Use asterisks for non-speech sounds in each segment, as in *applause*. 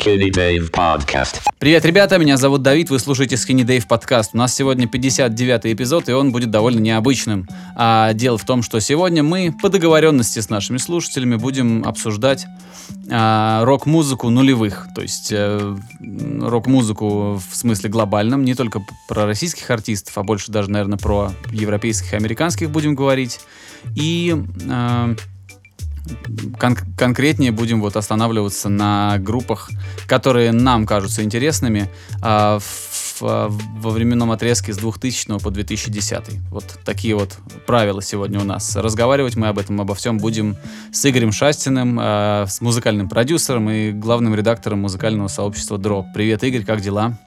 Skinny Dave Podcast. Привет, ребята, меня зовут Давид, вы слушаете Skinny Dave подкаст. У нас сегодня 59 эпизод, и он будет довольно необычным. А дело в том, что сегодня мы по договоренности с нашими слушателями будем обсуждать а, рок-музыку нулевых. То есть э, рок-музыку в смысле глобальном, не только про российских артистов, а больше даже, наверное, про европейских и американских будем говорить. И... а, кон- конкретнее будем вот останавливаться на группах, которые нам кажутся интересными а, в- во временном отрезке с 2000 по 2010. Вот такие вот правила сегодня у нас. Разговаривать мы об этом, обо всем будем с Игорем Шастиным, а, с музыкальным продюсером и главным редактором музыкального сообщества Drop. Привет, Игорь, как дела?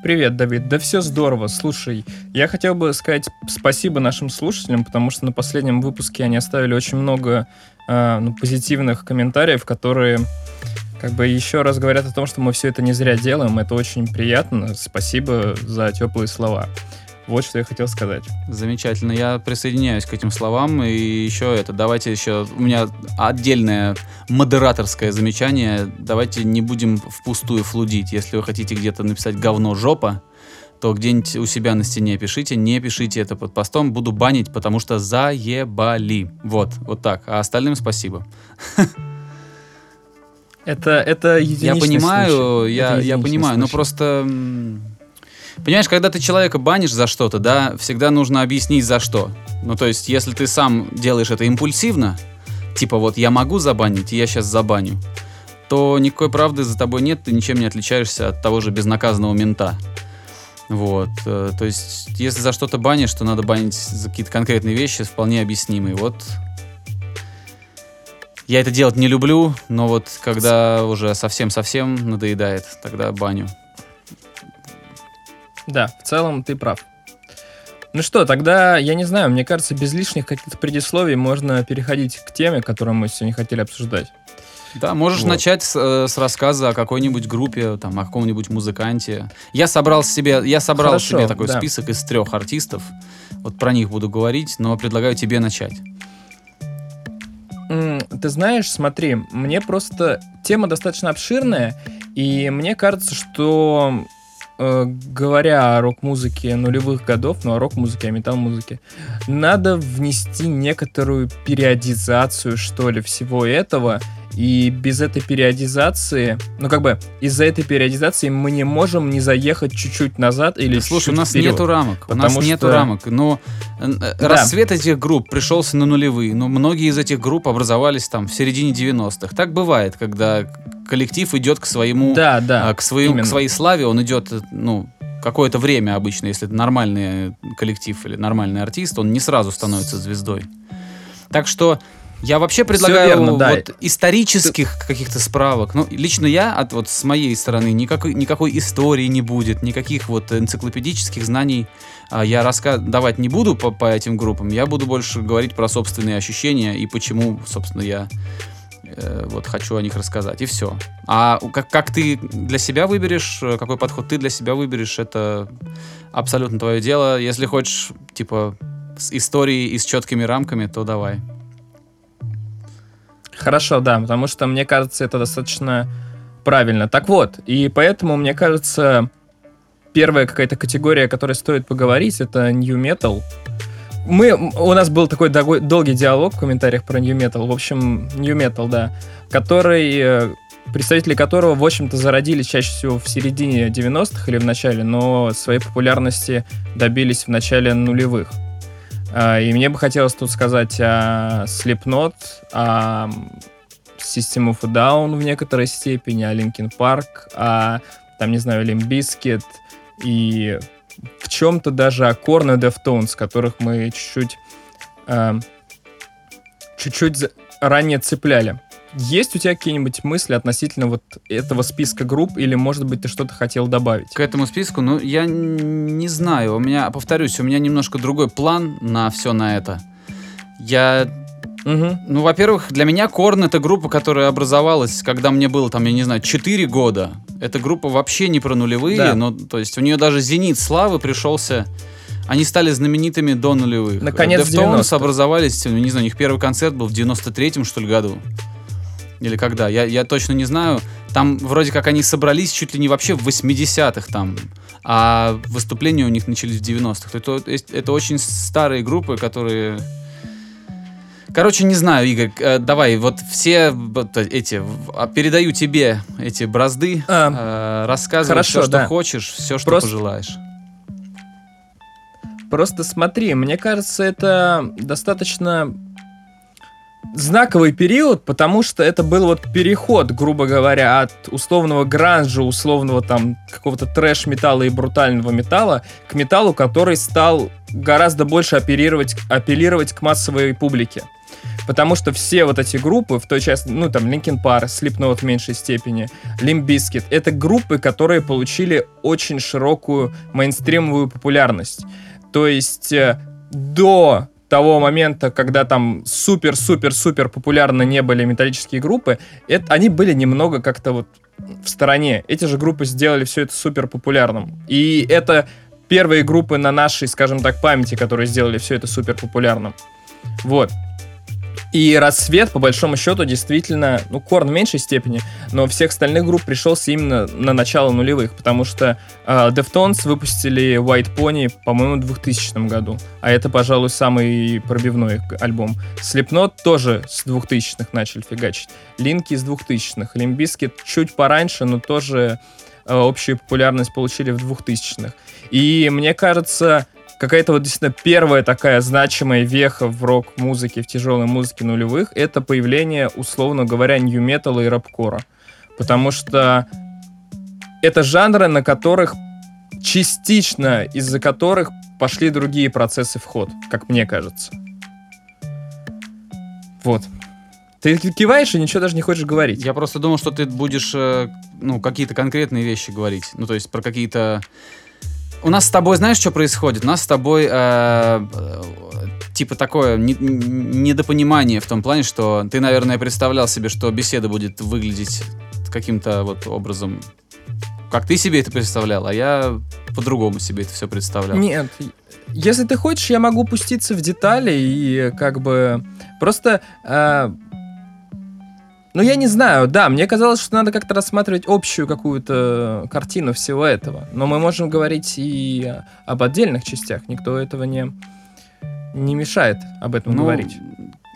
Привет, Давид. Да все здорово. Слушай, я хотел бы сказать спасибо нашим слушателям, потому что на последнем выпуске они оставили очень много э, ну, позитивных комментариев, которые как бы еще раз говорят о том, что мы все это не зря делаем. Это очень приятно. Спасибо за теплые слова. Вот что я хотел сказать. Замечательно, я присоединяюсь к этим словам. И еще это, давайте еще, у меня отдельное модераторское замечание. Давайте не будем впустую флудить. Если вы хотите где-то написать говно жопа, то где-нибудь у себя на стене пишите, не пишите это под постом, буду банить, потому что заебали. Вот, вот так. А остальным спасибо. Это, это Я понимаю, случай. я, Это я понимаю, но случай. просто... Понимаешь, когда ты человека банишь за что-то, да, всегда нужно объяснить за что. Ну, то есть, если ты сам делаешь это импульсивно, типа вот я могу забанить, и я сейчас забаню, то никакой правды за тобой нет, ты ничем не отличаешься от того же безнаказанного мента. Вот, э, то есть, если за что-то банишь, то надо банить за какие-то конкретные вещи, вполне объяснимые. Вот, я это делать не люблю, но вот когда уже совсем-совсем надоедает, тогда баню. Да, в целом ты прав. Ну что, тогда, я не знаю, мне кажется, без лишних каких-то предисловий можно переходить к теме, которую мы сегодня хотели обсуждать. Да, можешь Вот. начать с, э, с рассказа о какой-нибудь группе, там, о каком-нибудь музыканте. Я собрал себе, я собрал Хорошо, себе такой да. список из трех артистов. Вот про них буду говорить, но предлагаю тебе начать. Ты знаешь, смотри, мне просто тема достаточно обширная, и мне кажется, что говоря о рок-музыке нулевых годов, ну, о рок-музыке, о метал-музыке, надо внести некоторую периодизацию, что ли, всего этого, и без этой периодизации, ну, как бы, из-за этой периодизации мы не можем не заехать чуть-чуть назад или Да, Слушай, у нас вперед. нету рамок. У нас Потому нету что- рамок. Но э, э, Да. рассвет этих групп пришелся на нулевые. Но многие из этих групп образовались там в середине 90-х. Так бывает, когда коллектив идет к своему Да, да, а, к, своему, к именно. своей славе он идет, э, ну, какое-то время обычно, если это нормальный коллектив или нормальный артист, он не сразу становится звездой. Так что я вообще предлагаю верно, да. вот исторических каких-то справок. Ну, лично я, от вот с моей стороны, никакой, никакой истории не будет, никаких вот энциклопедических знаний а, я раска- давать не буду по, по этим группам. Я буду больше говорить про собственные ощущения и почему, собственно, я э, вот хочу о них рассказать. И все. А как, как ты для себя выберешь, э, какой подход ты для себя выберешь, это абсолютно твое дело. Если хочешь, типа, с историей и с четкими рамками, то давай. Хорошо, да, потому что мне кажется, это достаточно правильно. Так вот, и поэтому, мне кажется, первая какая-то категория, о которой стоит поговорить, это New Metal. Мы, у нас был такой долгий диалог в комментариях про New Metal. В общем, New Metal, да, который, э, представители которого, в общем-то, зародились чаще всего в середине 90-х или в начале, но своей популярности добились в начале нулевых. А, И мне бы хотелось тут сказать о Slipknot, о System of a Down в некоторой степени, о Linkin Park, о, там, не знаю, Limp Bizkit и в чем-то даже о Korn и Deftones, которых мы чуть-чуть эм, чуть-чуть ранее цепляли. Есть у тебя какие-нибудь мысли относительно вот этого списка групп, или, может быть, ты что-то хотел добавить? К этому списку, ну, я не знаю. У меня, повторюсь, у меня немножко другой план на все на это. Я Мгм. Ну, во-первых, для меня Корн это группа, которая образовалась, когда мне было там, я не знаю, 4 года. Эта группа вообще не про нулевые, Да. но то есть у нее даже зенит славы пришелся. Они стали знаменитыми до нулевых. Наконец, Deftones 90-х. образовались, ну, не знаю, у них первый концерт был в 93-м, что ли, году. Или когда? Я, я точно не знаю. Там вроде как они собрались чуть ли не вообще в 80-х там, а выступления у них начались в 90-х. Это, это очень старые группы, которые... Короче, не знаю, Игорь, э, давай, вот все вот эти, а, передаю тебе эти бразды, а, э, рассказывай хорошо, все, что да. хочешь, все, что Просто... пожелаешь. Просто смотри, мне кажется, это достаточно знаковый период, потому что это был вот переход, грубо говоря, от условного гранжа, условного там какого-то трэш-металла и брутального металла к металлу, который стал гораздо больше оперировать, апеллировать к массовой публике. Потому что все вот эти группы, в той части, ну там Linkin Park, Slipknot в меньшей степени, Limp Bizkit, это группы, которые получили очень широкую мейнстримовую популярность. То есть э, до того момента, когда там супер-супер-супер популярны не были металлические группы, это, они были немного как-то вот в стороне. Эти же группы сделали все это супер популярным. И это первые группы на нашей, скажем так, памяти, которые сделали все это супер популярным. Вот. И рассвет, по большому счету, действительно, ну, Корн в меньшей степени, но всех остальных групп пришелся именно на начало нулевых, потому что э, Deftones выпустили White Pony, по-моему, в 2000 году, а это, пожалуй, самый пробивной альбом. Slipknot тоже с 2000-х начали фигачить. Линки с 2000-х. Лимбиски чуть пораньше, но тоже э, общую популярность получили в 2000-х. И мне кажется, какая-то вот действительно первая такая значимая веха в рок-музыке, в тяжелой музыке нулевых, это появление, условно говоря, нью-металла и рэп-кора. Потому что это жанры, на которых частично из-за которых пошли другие процессы в ход, как мне кажется. Вот. Ты киваешь и ничего даже не хочешь говорить. Я просто думал, что ты будешь, э, ну, какие-то конкретные вещи говорить. Ну, то есть про какие-то у нас с тобой, знаешь, что происходит? У нас с тобой э, э, типа такое не, недопонимание в том плане, что ты, наверное, представлял себе, что беседа будет выглядеть каким-то вот образом, как ты себе это представлял, а я по-другому себе это все представлял. Нет, если ты хочешь, я могу пуститься в детали и как бы просто э, ну, я не знаю, да, мне казалось, что надо как-то рассматривать общую какую-то картину всего этого. Но мы можем говорить и об отдельных частях. Никто этого не, не мешает об этом ну, говорить.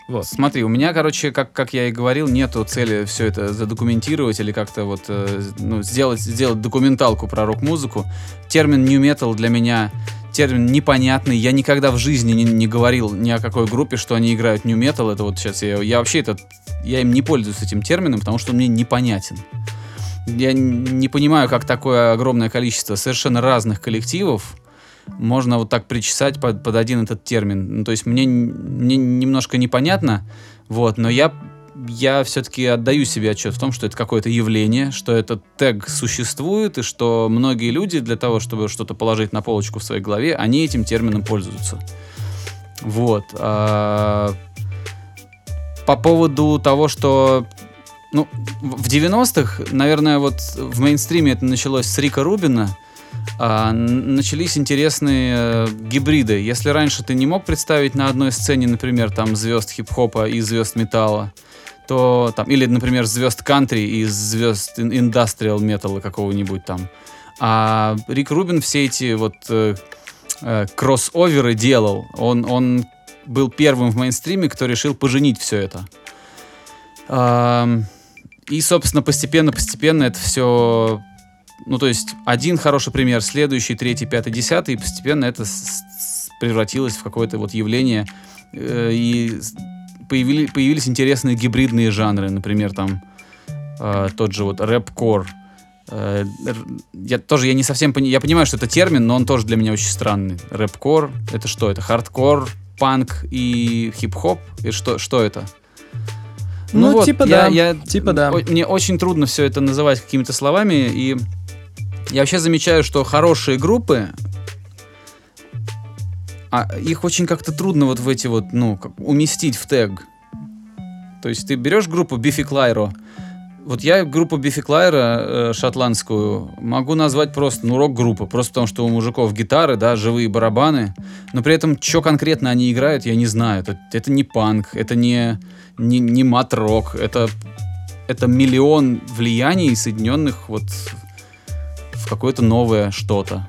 Вот. Смотри, у меня, короче, как, как я и говорил, нету цели все это задокументировать или как-то вот э, ну, сделать, сделать документалку про рок-музыку. Термин new metal для меня термин непонятный. Я никогда в жизни не, не говорил ни о какой группе, что они играют new metal. Это вот сейчас я, я вообще этот я им не пользуюсь этим термином, потому что он мне непонятен. Я не понимаю, как такое огромное количество совершенно разных коллективов можно вот так причесать под, под один этот термин. Ну, то есть мне, мне немножко непонятно, вот, но я я все-таки отдаю себе отчет в том, что это какое-то явление, что этот тег существует, и что многие люди для того, чтобы что-то положить на полочку в своей голове, они этим термином пользуются. Вот. А по поводу того, что ну, в 90-х, наверное, вот в мейнстриме это началось с Рика Рубина, а, начались интересные э, гибриды. Если раньше ты не мог представить на одной сцене, например, там звезд хип-хопа и звезд металла, то там, или, например, звезд кантри и звезд индастриал металла какого-нибудь там. А Рик Рубин все эти вот э, э, кроссоверы делал. Он, он был первым в мейнстриме, кто решил поженить все это. И, собственно, постепенно-постепенно это все... Ну, то есть, один хороший пример, следующий, третий, пятый, десятый, и постепенно это превратилось в какое-то вот явление. Э, и появили, появились интересные гибридные жанры, например, там э, тот же вот рэп-кор. Э, я тоже я не совсем пони... я понимаю, что это термин, но он тоже для меня очень странный. Рэп-кор это что? Это хардкор, панк и хип-хоп? И что, что это? Ну, ну вот, типа я, да. Я, типа да. Мне очень трудно все это называть какими-то словами, и я вообще замечаю, что хорошие группы, а их очень как-то трудно вот в эти вот, ну, как, уместить в тег. То есть ты берешь группу Бифи Клайро, вот я группу Бифи Клайра э, шотландскую могу назвать просто, ну, рок-группа, просто потому что у мужиков гитары, да, живые барабаны, но при этом, что конкретно они играют, я не знаю. Это, это не панк, это не, не, не мат-рок, это это миллион влияний, соединенных вот в какое-то новое что-то.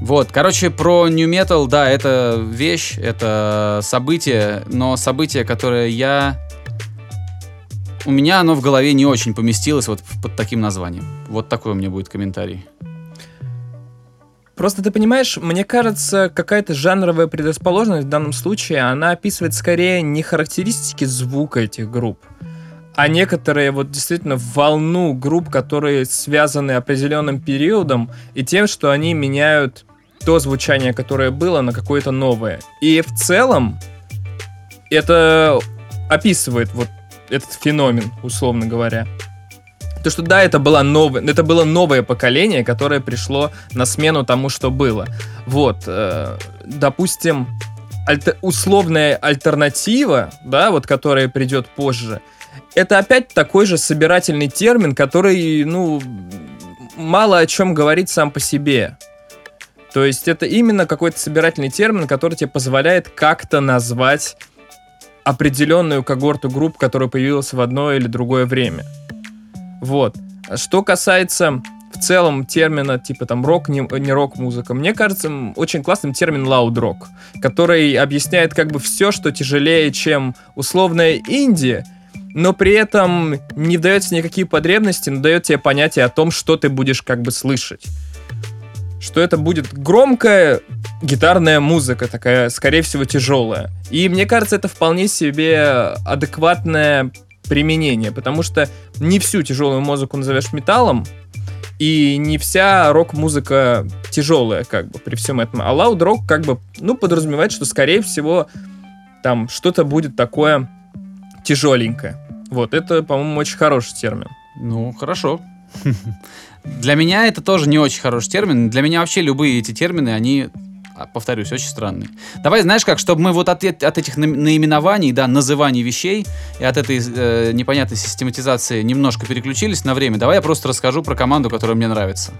Вот, короче, про New Metal, да, это вещь, это событие, но событие, которое я... У меня оно в голове не очень поместилось вот под таким названием. Вот такой у меня будет комментарий. Просто ты понимаешь, мне кажется, какая-то жанровая предрасположенность в данном случае, она описывает скорее не характеристики звука этих групп, а некоторые вот действительно волну групп, которые связаны определенным периодом и тем, что они меняют то звучание, которое было, на какое-то новое. И в целом это описывает вот этот феномен, условно говоря. То, что да, это было, новое, это было новое поколение, которое пришло на смену тому, что было. Вот, э, допустим, альтер, условная альтернатива, да, вот которая придет позже, это опять такой же собирательный термин, который, ну, мало о чем говорит сам по себе. То есть это именно какой-то собирательный термин, который тебе позволяет как-то назвать определенную когорту групп, которая появилась в одно или другое время. Вот. Что касается в целом термина типа там рок, не, не рок-музыка, мне кажется очень классным термин rock, который объясняет как бы все, что тяжелее, чем условная инди, но при этом не дается никакие потребности, но дает тебе понятие о том, что ты будешь как бы слышать. Что это будет громкая гитарная музыка, такая, скорее всего, тяжелая. И мне кажется, это вполне себе адекватное применение, потому что не всю тяжелую музыку назовешь металлом, и не вся рок-музыка тяжелая, как бы, при всем этом. А rock, как бы, ну, подразумевает, что, скорее всего, там что-то будет такое тяжеленькое. Вот, это, по-моему, очень хороший термин. Ну, хорошо. *laughs* Для меня это тоже не очень хороший термин. Для меня вообще любые эти термины, они а, повторюсь, очень странный. Давай, знаешь как, чтобы мы вот от, от этих наименований, да, называний вещей и от этой э, непонятной систематизации немножко переключились на время, давай я просто расскажу про команду, которая мне нравится.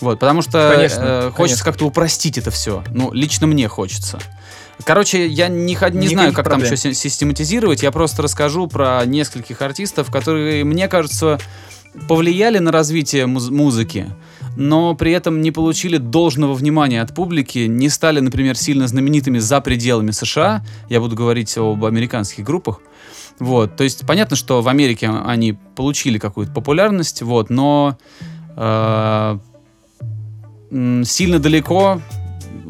Вот, потому что конечно, э, хочется как-то упростить это все. Ну, лично мне хочется. Короче, я не, не знаю, как проблем. там еще систематизировать. Я просто расскажу про нескольких артистов, которые, мне кажется, повлияли на развитие муз- музыки но при этом не получили должного внимания от публики, не стали, например, сильно знаменитыми за пределами США. Я буду говорить об американских группах. Вот, то есть понятно, что в Америке они получили какую-то популярность, вот, но э, сильно далеко,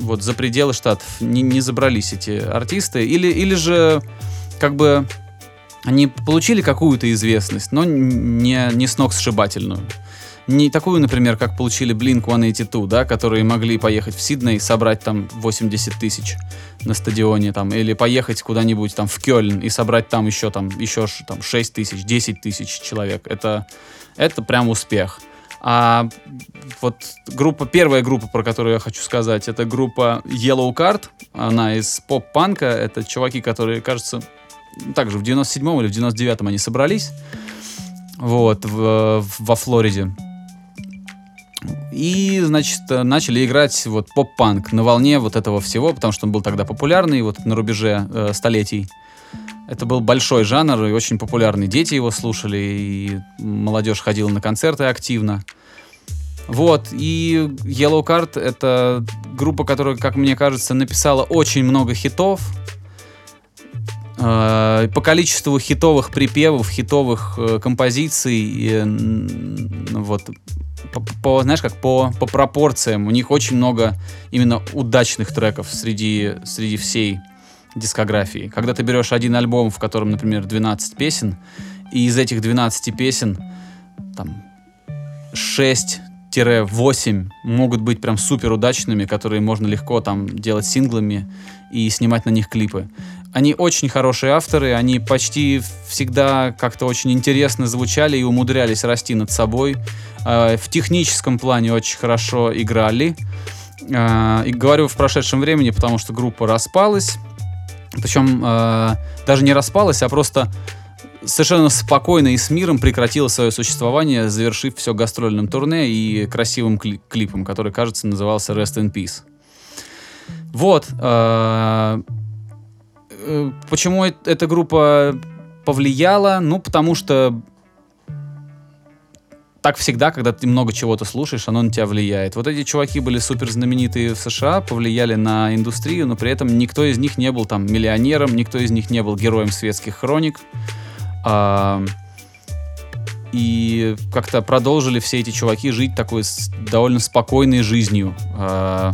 вот за пределы штатов не, не забрались эти артисты, или или же как бы они получили какую-то известность, но не не сногсшибательную не такую, например, как получили Blink-182, да, которые могли поехать в Сидней, собрать там 80 тысяч на стадионе, там, или поехать куда-нибудь там в Кёльн и собрать там еще там, еще там 6 тысяч, 10 тысяч человек. Это, это прям успех. А вот группа, первая группа, про которую я хочу сказать, это группа Yellow Card. Она из поп-панка. Это чуваки, которые, кажется, также в 97-м или в 99-м они собрались. Вот, в, во Флориде. И, значит, начали играть вот поп-панк на волне вот этого всего, потому что он был тогда популярный, вот на рубеже э, столетий. Это был большой жанр и очень популярный. Дети его слушали, и молодежь ходила на концерты активно. Вот, и Yellow Card — это группа, которая, как мне кажется, написала очень много хитов. Э, по количеству хитовых припевов, хитовых э, композиций, вот, по, знаешь, как по, по пропорциям. У них очень много именно удачных треков среди, среди всей дискографии. Когда ты берешь один альбом, в котором, например, 12 песен, и из этих 12 песен там 6-8 могут быть прям супер удачными, которые можно легко там делать синглами и снимать на них клипы. Они очень хорошие авторы, они почти всегда как-то очень интересно звучали и умудрялись расти над собой. Э, в техническом плане очень хорошо играли. Э, и говорю в прошедшем времени, потому что группа распалась. Причем э, даже не распалась, а просто совершенно спокойно и с миром прекратила свое существование, завершив все гастрольным турне и красивым клипом, который, кажется, назывался Rest in Peace. Вот. Э, Э, почему эта группа повлияло, ну, потому что так всегда, когда ты много чего-то слушаешь, оно на тебя влияет. Вот эти чуваки были супер знаменитые в США, повлияли на индустрию, но при этом никто из них не был там миллионером, никто из них не был героем светских хроник. А, и как-то продолжили все эти чуваки жить такой довольно спокойной жизнью а,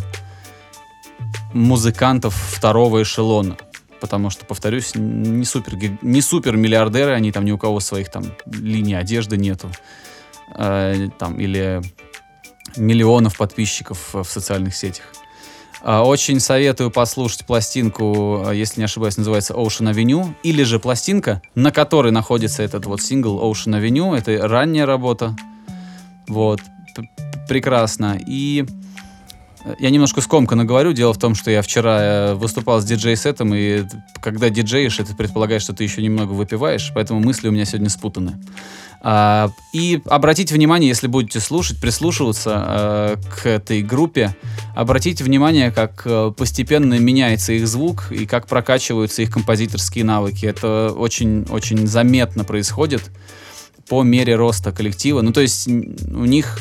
музыкантов второго эшелона. Потому что, повторюсь, не супер, не супер миллиардеры, они там ни у кого своих там линий одежды нету. Э, там, или миллионов подписчиков э, в социальных сетях. А, Очень советую послушать пластинку, э, если не ошибаюсь, называется Ocean Avenue, или же пластинка, на которой находится этот вот сингл Ocean Avenue. Это ранняя работа. Вот. Прекрасно. И я немножко скомканно говорю. Дело в том, что я вчера э, выступал с диджей-сетом, и когда диджеешь, это предполагает, что ты еще немного выпиваешь, поэтому мысли у меня сегодня спутаны. А, и обратите внимание, если будете слушать, прислушиваться э, к этой группе, обратите внимание, как э, постепенно меняется их звук и как прокачиваются их композиторские навыки. Это очень-очень заметно происходит по мере роста коллектива. Ну, то есть у них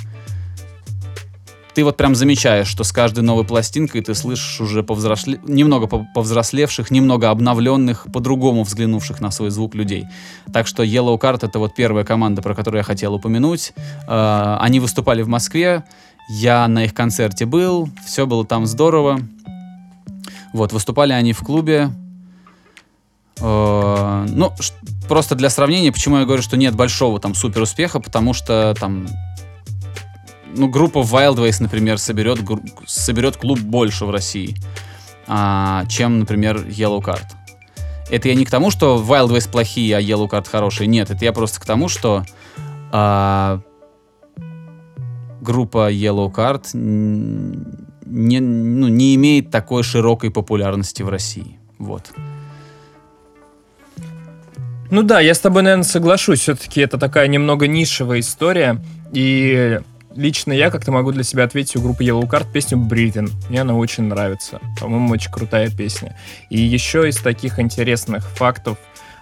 ты вот прям замечаешь, что с каждой новой пластинкой ты слышишь уже повзросле... немного по- повзрослевших, немного обновленных, по-другому взглянувших на свой звук людей. Так что Yellow Card это вот первая команда, про которую я хотел упомянуть. Э, Они выступали в Москве, я на их концерте был, все было там здорово. Вот, выступали они в клубе. Э, Ну, просто для сравнения, почему я говорю, что нет большого там супер успеха, потому что там ну, группа Wildways, например, соберет, соберет клуб больше в России, а, чем, например, Yellow Card. Это я не к тому, что Wildways плохие, а Yellow Card хорошие. Нет, это я просто к тому, что а, группа Yellow Card не, ну, не имеет такой широкой популярности в России. Вот. Ну да, я с тобой, наверное, соглашусь. Все-таки это такая немного нишевая история. И лично я как-то могу для себя ответить у группы Yellow Card песню Breathing. Мне она очень нравится. По-моему, очень крутая песня. И еще из таких интересных фактов,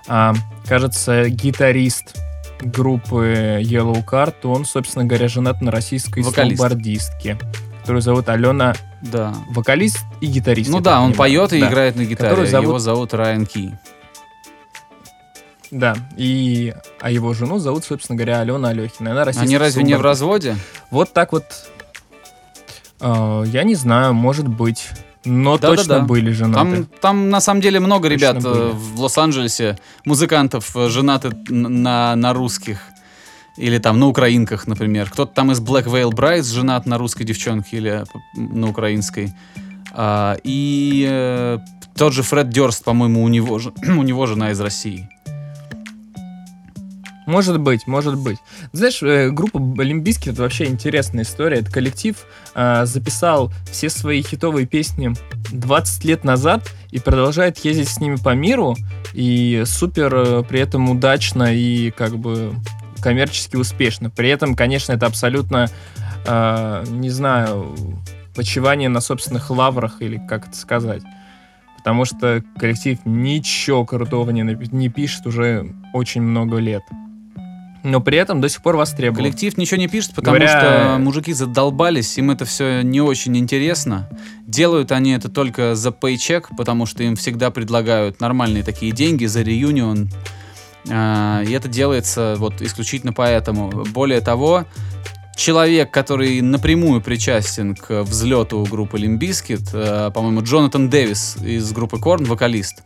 а, кажется, гитарист группы Yellow Card, он, собственно говоря, женат на российской Вокалист. сноубордистке, которую зовут Алена Да. вокалист и гитарист. Ну да, он понимаю. поет и Да. играет на гитаре. Которую зовут- Его зовут Райан Ки. Да, и а его жену зовут, собственно говоря, Алена Алехина. Она Они разве не в разводе? Вот так вот. э, я не знаю, может быть. Но Да-да-да. точно были женаты. Там, там на самом деле много Точно ребят э, были. в Лос-Анджелесе, музыкантов, э, женаты на, на русских. Или там на украинках, например. Кто-то там из Black Veil Brides женат на русской девчонке или п- на украинской. А, и э, тот же Фред Дёрст, по-моему, у него, *clears throat* у него жена из России. Может быть, может быть. Знаешь, э, группа Лимбиски это вообще интересная история. Это коллектив э, записал все свои хитовые песни 20 лет назад и продолжает ездить с ними по миру. И супер э, при этом удачно и как бы коммерчески успешно. При этом, конечно, это абсолютно, э, не знаю, почивание на собственных лаврах или как это сказать. Потому что коллектив ничего крутого не, не пишет уже очень много лет. Но при этом до сих пор востребован. Коллектив ничего не пишет, потому Говоря- что мужики задолбались, им это все не очень интересно. Делают они это только за пейчек, потому что им всегда предлагают нормальные такие деньги за реюнион. А, И это делается вот исключительно поэтому. Более того, человек, который напрямую причастен к взлету группы Limp Bizkit, по-моему, Джонатан Дэвис из группы Korn, вокалист,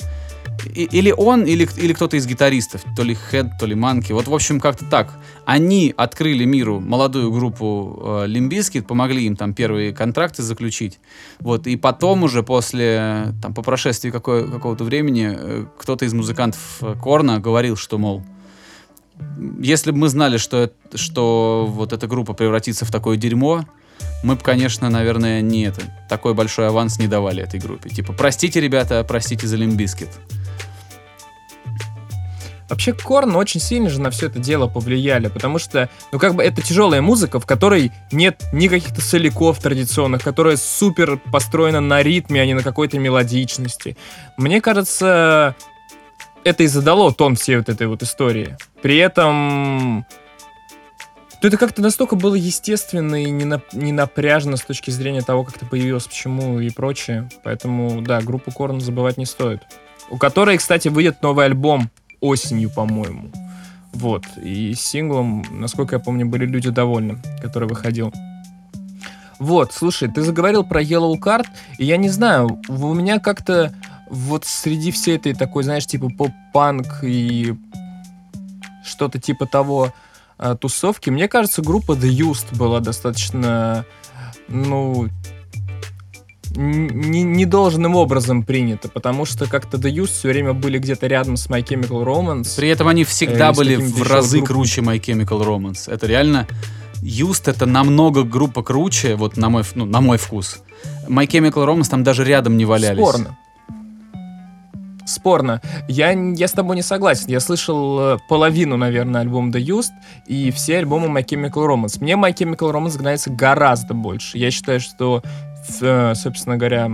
и- или он, или, или кто-то из гитаристов, то ли Head, то ли Munky. Вот, в общем, как-то так. Они открыли миру молодую группу Limp Bizkit, помогли им там первые контракты заключить. Вот, и потом уже после, там, по прошествии какой- какого-то времени, э, кто-то из музыкантов э, Korn а говорил, что, мол, если бы мы знали, что, что вот эта группа превратится в такое дерьмо, мы бы, конечно, наверное, не это, такой большой аванс не давали этой группе. Типа, простите, ребята, простите за Limp Bizkit. Вообще Korn очень сильно же на все это дело повлияли, потому что, ну как бы это тяжелая музыка, в которой нет никаких-то соляков традиционных, которая супер построена на ритме, а не на какой-то мелодичности. Мне кажется, это и задало тон всей вот этой вот истории. При этом то это как-то настолько было естественно и не, на, не напряжно с точки зрения того, как это появилось, почему и прочее. Поэтому, да, группу Корн забывать не стоит. У которой, кстати, выйдет новый альбом осенью, по-моему. Вот. И синглом, насколько я помню, были люди довольны, который выходил. Вот, слушай, ты заговорил про Yellow Card, и я не знаю, у меня как-то вот среди всей этой такой, знаешь, типа поп-панк и что-то типа того э, тусовки, мне кажется, группа The Used была достаточно, ну, не, не должным образом принята, потому что как-то The Used все время были где-то рядом с My Chemical Romance. При этом они всегда э, были в разы круче My Chemical Romance. Это реально... Юст это намного группа круче, вот на мой, ну, на мой вкус. My Chemical Romance там даже рядом не валялись. Спорно спорно. Я, я с тобой не согласен. Я слышал э, половину, наверное, альбома The Used и все альбомы My Chemical Romance. Мне My Chemical Romance нравится гораздо больше. Я считаю, что, э, собственно говоря,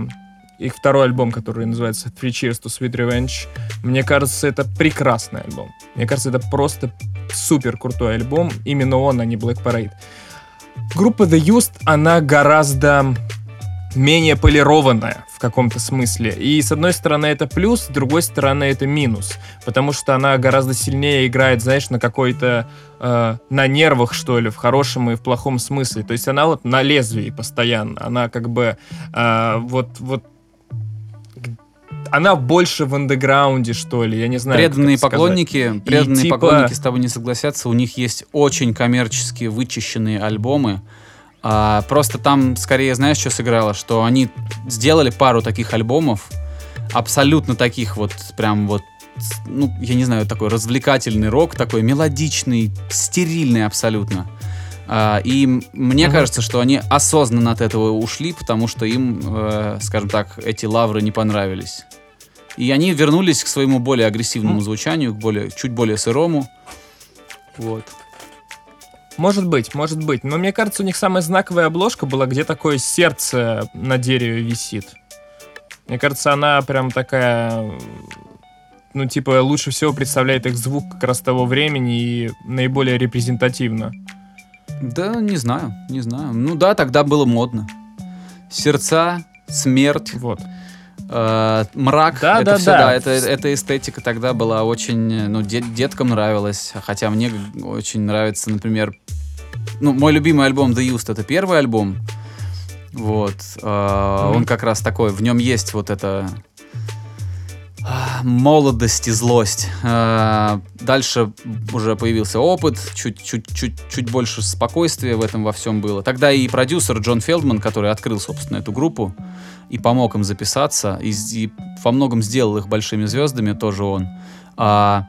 их второй альбом, который называется Three Cheers to Sweet Revenge, мне кажется, это прекрасный альбом. Мне кажется, это просто супер крутой альбом. Именно он, а не Black Parade. Группа The Used, она гораздо менее полированная в каком-то смысле. И с одной стороны это плюс, с другой стороны это минус. Потому что она гораздо сильнее играет, знаешь, на какой-то... Э, на нервах, что ли, в хорошем и в плохом смысле. То есть она вот на лезвии постоянно. Она как бы э, вот, вот она больше в андеграунде, что ли, я не знаю. Преданные поклонники, преданные типа... поклонники с тобой не согласятся, у них есть очень коммерчески вычищенные альбомы, а, просто там скорее, знаешь, что сыграло? Что они сделали пару таких альбомов, абсолютно таких вот, прям вот, ну, я не знаю, такой развлекательный рок, такой мелодичный, стерильный абсолютно. А, и мне uh-huh. кажется, что они осознанно от этого ушли, потому что им, э, скажем так, эти лавры не понравились. И они вернулись к своему более агрессивному звучанию, к более, чуть более сырому. Вот. Может быть, может быть. Но мне кажется, у них самая знаковая обложка была, где такое сердце на дереве висит. Мне кажется, она прям такая... Ну, типа, лучше всего представляет их звук как раз того времени и наиболее репрезентативно. Да, не знаю, не знаю. Ну да, тогда было модно. Сердца, смерть. Вот. Э, мрак, да, это да, все, да. да, это, эта эстетика тогда была очень, ну, дет, деткам нравилась, хотя мне очень нравится, например, ну, мой любимый альбом The Used это первый альбом, вот, э, mm-hmm. он как раз такой, в нем есть вот это молодость и злость. Э, дальше уже появился опыт, чуть-чуть больше спокойствия в этом во всем было. Тогда и продюсер Джон Фелдман, который открыл, собственно, эту группу, и помог им записаться, и, и во многом сделал их большими звездами, тоже он. А,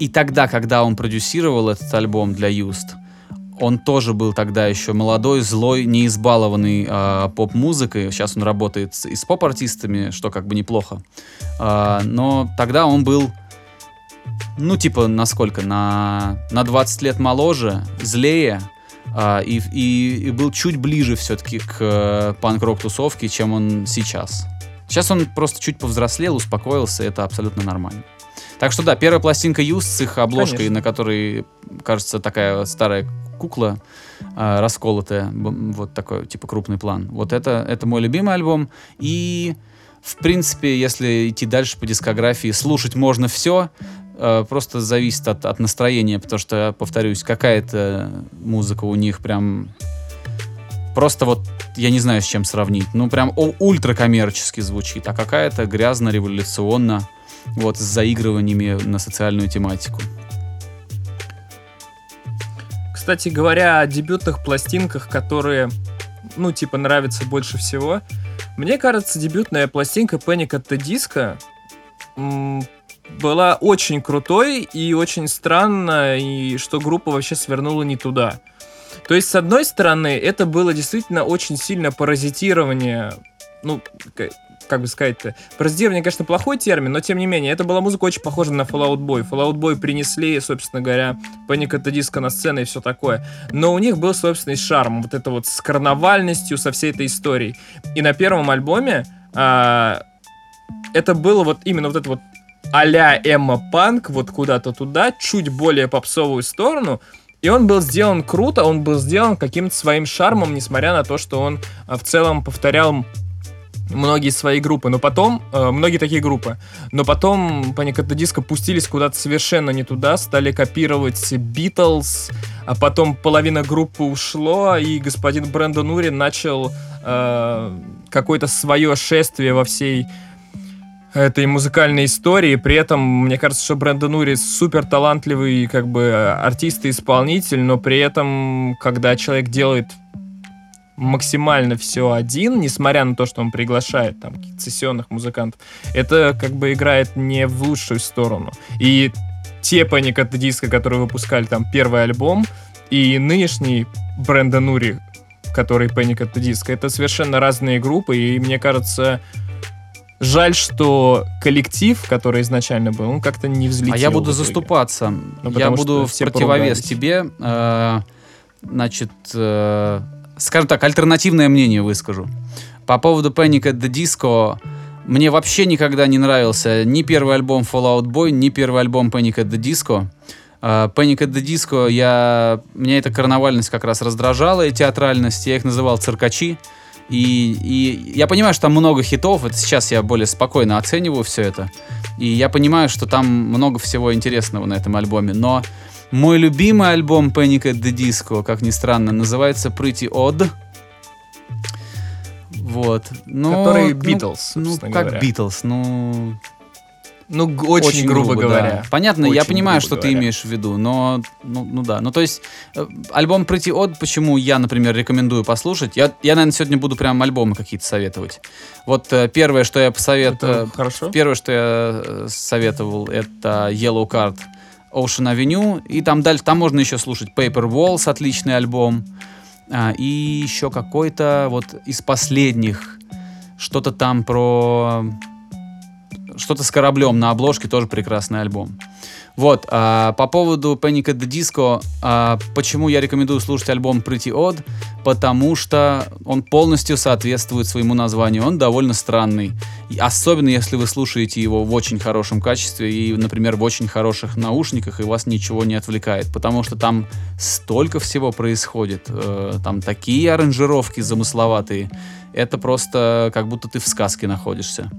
и тогда, когда он продюсировал этот альбом для Юст, он тоже был тогда еще молодой, злой, не избалованный а, поп-музыкой. Сейчас он работает и с поп-артистами, что как бы неплохо. А, но тогда он был, ну, типа, насколько? На, на 20 лет моложе, злее, а, и, и, и был чуть ближе все-таки к э, панк-рок тусовке, чем он сейчас. Сейчас он просто чуть повзрослел, успокоился, это абсолютно нормально. Так что да, первая пластинка Юз с их обложкой, Конечно. на которой, кажется, такая старая кукла э, расколотая, вот такой, типа, крупный план. Вот это, это мой любимый альбом. И, в принципе, если идти дальше по дискографии, слушать можно все. Э, просто зависит от, от настроения, потому что, повторюсь, какая-то музыка у них прям просто вот я не знаю, с чем сравнить. Ну, прям ультракоммерчески звучит, а какая-то грязно-революционно, вот, с заигрываниями на социальную тематику. Кстати говоря, о дебютных пластинках, которые, ну, типа, нравятся больше всего, мне кажется, дебютная пластинка Panic at the Disco была очень крутой и очень странно, и что группа вообще свернула не туда. То есть, с одной стороны, это было действительно очень сильно паразитирование, ну, как бы сказать-то, паразитирование, конечно, плохой термин, но тем не менее, это была музыка очень похожа на Fallout Boy. Fallout Boy принесли, собственно говоря, Panic at the на сцену и все такое. Но у них был собственный шарм, вот это вот с карнавальностью, со всей этой историей. И на первом альбоме а, это было вот именно вот это вот а-ля Эмма Панк, вот куда-то туда, чуть более попсовую сторону. И он был сделан круто, он был сделан каким-то своим шармом, несмотря на то, что он а, в целом повторял многие свои группы, но потом, э, многие такие группы, но потом Panic! at the пустились куда-то совершенно не туда, стали копировать Битлз, а потом половина группы ушло, и господин Брэндон Ури начал э, какое-то свое шествие во всей этой музыкальной истории. При этом, мне кажется, что Брэндон Ури супер талантливый как бы артист и исполнитель, но при этом, когда человек делает максимально все один, несмотря на то, что он приглашает там сессионных музыкантов, это как бы играет не в лучшую сторону. И те Panic at Disco, которые выпускали там первый альбом, и нынешний Брэндон Ури, который Panic at Disco, это совершенно разные группы, и мне кажется, Жаль, что коллектив, который изначально был, он как-то не взлетел. А я буду заступаться. Ну, я буду в противовес поругались. тебе. э, значит, э, скажем так, альтернативное мнение выскажу. По поводу Panic at the Disco, мне вообще никогда не нравился ни первый альбом Fallout Boy, ни первый альбом Panic at the Disco. Э, Panic at the Disco, я... меня эта карнавальность как раз раздражала, и театральность, я их называл циркачи. И, и я понимаю, что там много хитов, это сейчас я более спокойно оцениваю все это. И я понимаю, что там много всего интересного на этом альбоме. Но мой любимый альбом Panic at the Disco, как ни странно, называется Pretty Odd. Вот. Но, Который ну, Beatles, Ну, собственно как. Beatles, ну... Ну, г- очень, грубо, да. говоря. Понятно, я Очень понимаю, грубо что ты говоря. имеешь в виду, но, ну, ну да. Ну, то есть, э, альбом Pretty Odd, почему я, например, рекомендую послушать, я, я наверное, сегодня буду прям альбомы какие-то советовать. Вот э, первое, что я посоветую... Это хорошо. Первое, что я э, советовал, это Yellow Card Ocean Avenue. И там дальше, там можно еще слушать Paper Walls, отличный альбом. А, и еще какой-то вот из последних, что-то там про... Что-то с кораблем на обложке, тоже прекрасный альбом. Вот, а, по поводу Panic at the Disco, а, почему я рекомендую слушать альбом Pretty Odd? Потому что он полностью соответствует своему названию. Он довольно странный. Особенно если вы слушаете его в очень хорошем качестве и, например, в очень хороших наушниках, и вас ничего не отвлекает. Потому что там столько всего происходит. э, там такие аранжировки замысловатые. Это просто как будто ты в сказке находишься.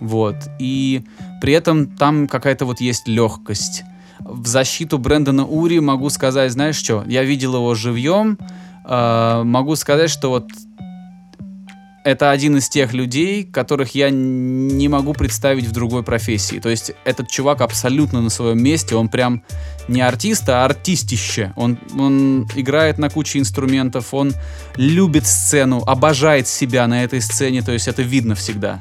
Вот. И при этом там какая-то вот есть легкость. В защиту Брэндона Ури могу сказать, знаешь что, я видел его живьем, э, могу сказать, что вот это один из тех людей, которых я не могу представить в другой профессии. То есть этот чувак абсолютно на своем месте, он прям не артист, а артистище. Он, он играет на куче инструментов, он любит сцену, обожает себя на этой сцене, то есть это видно всегда.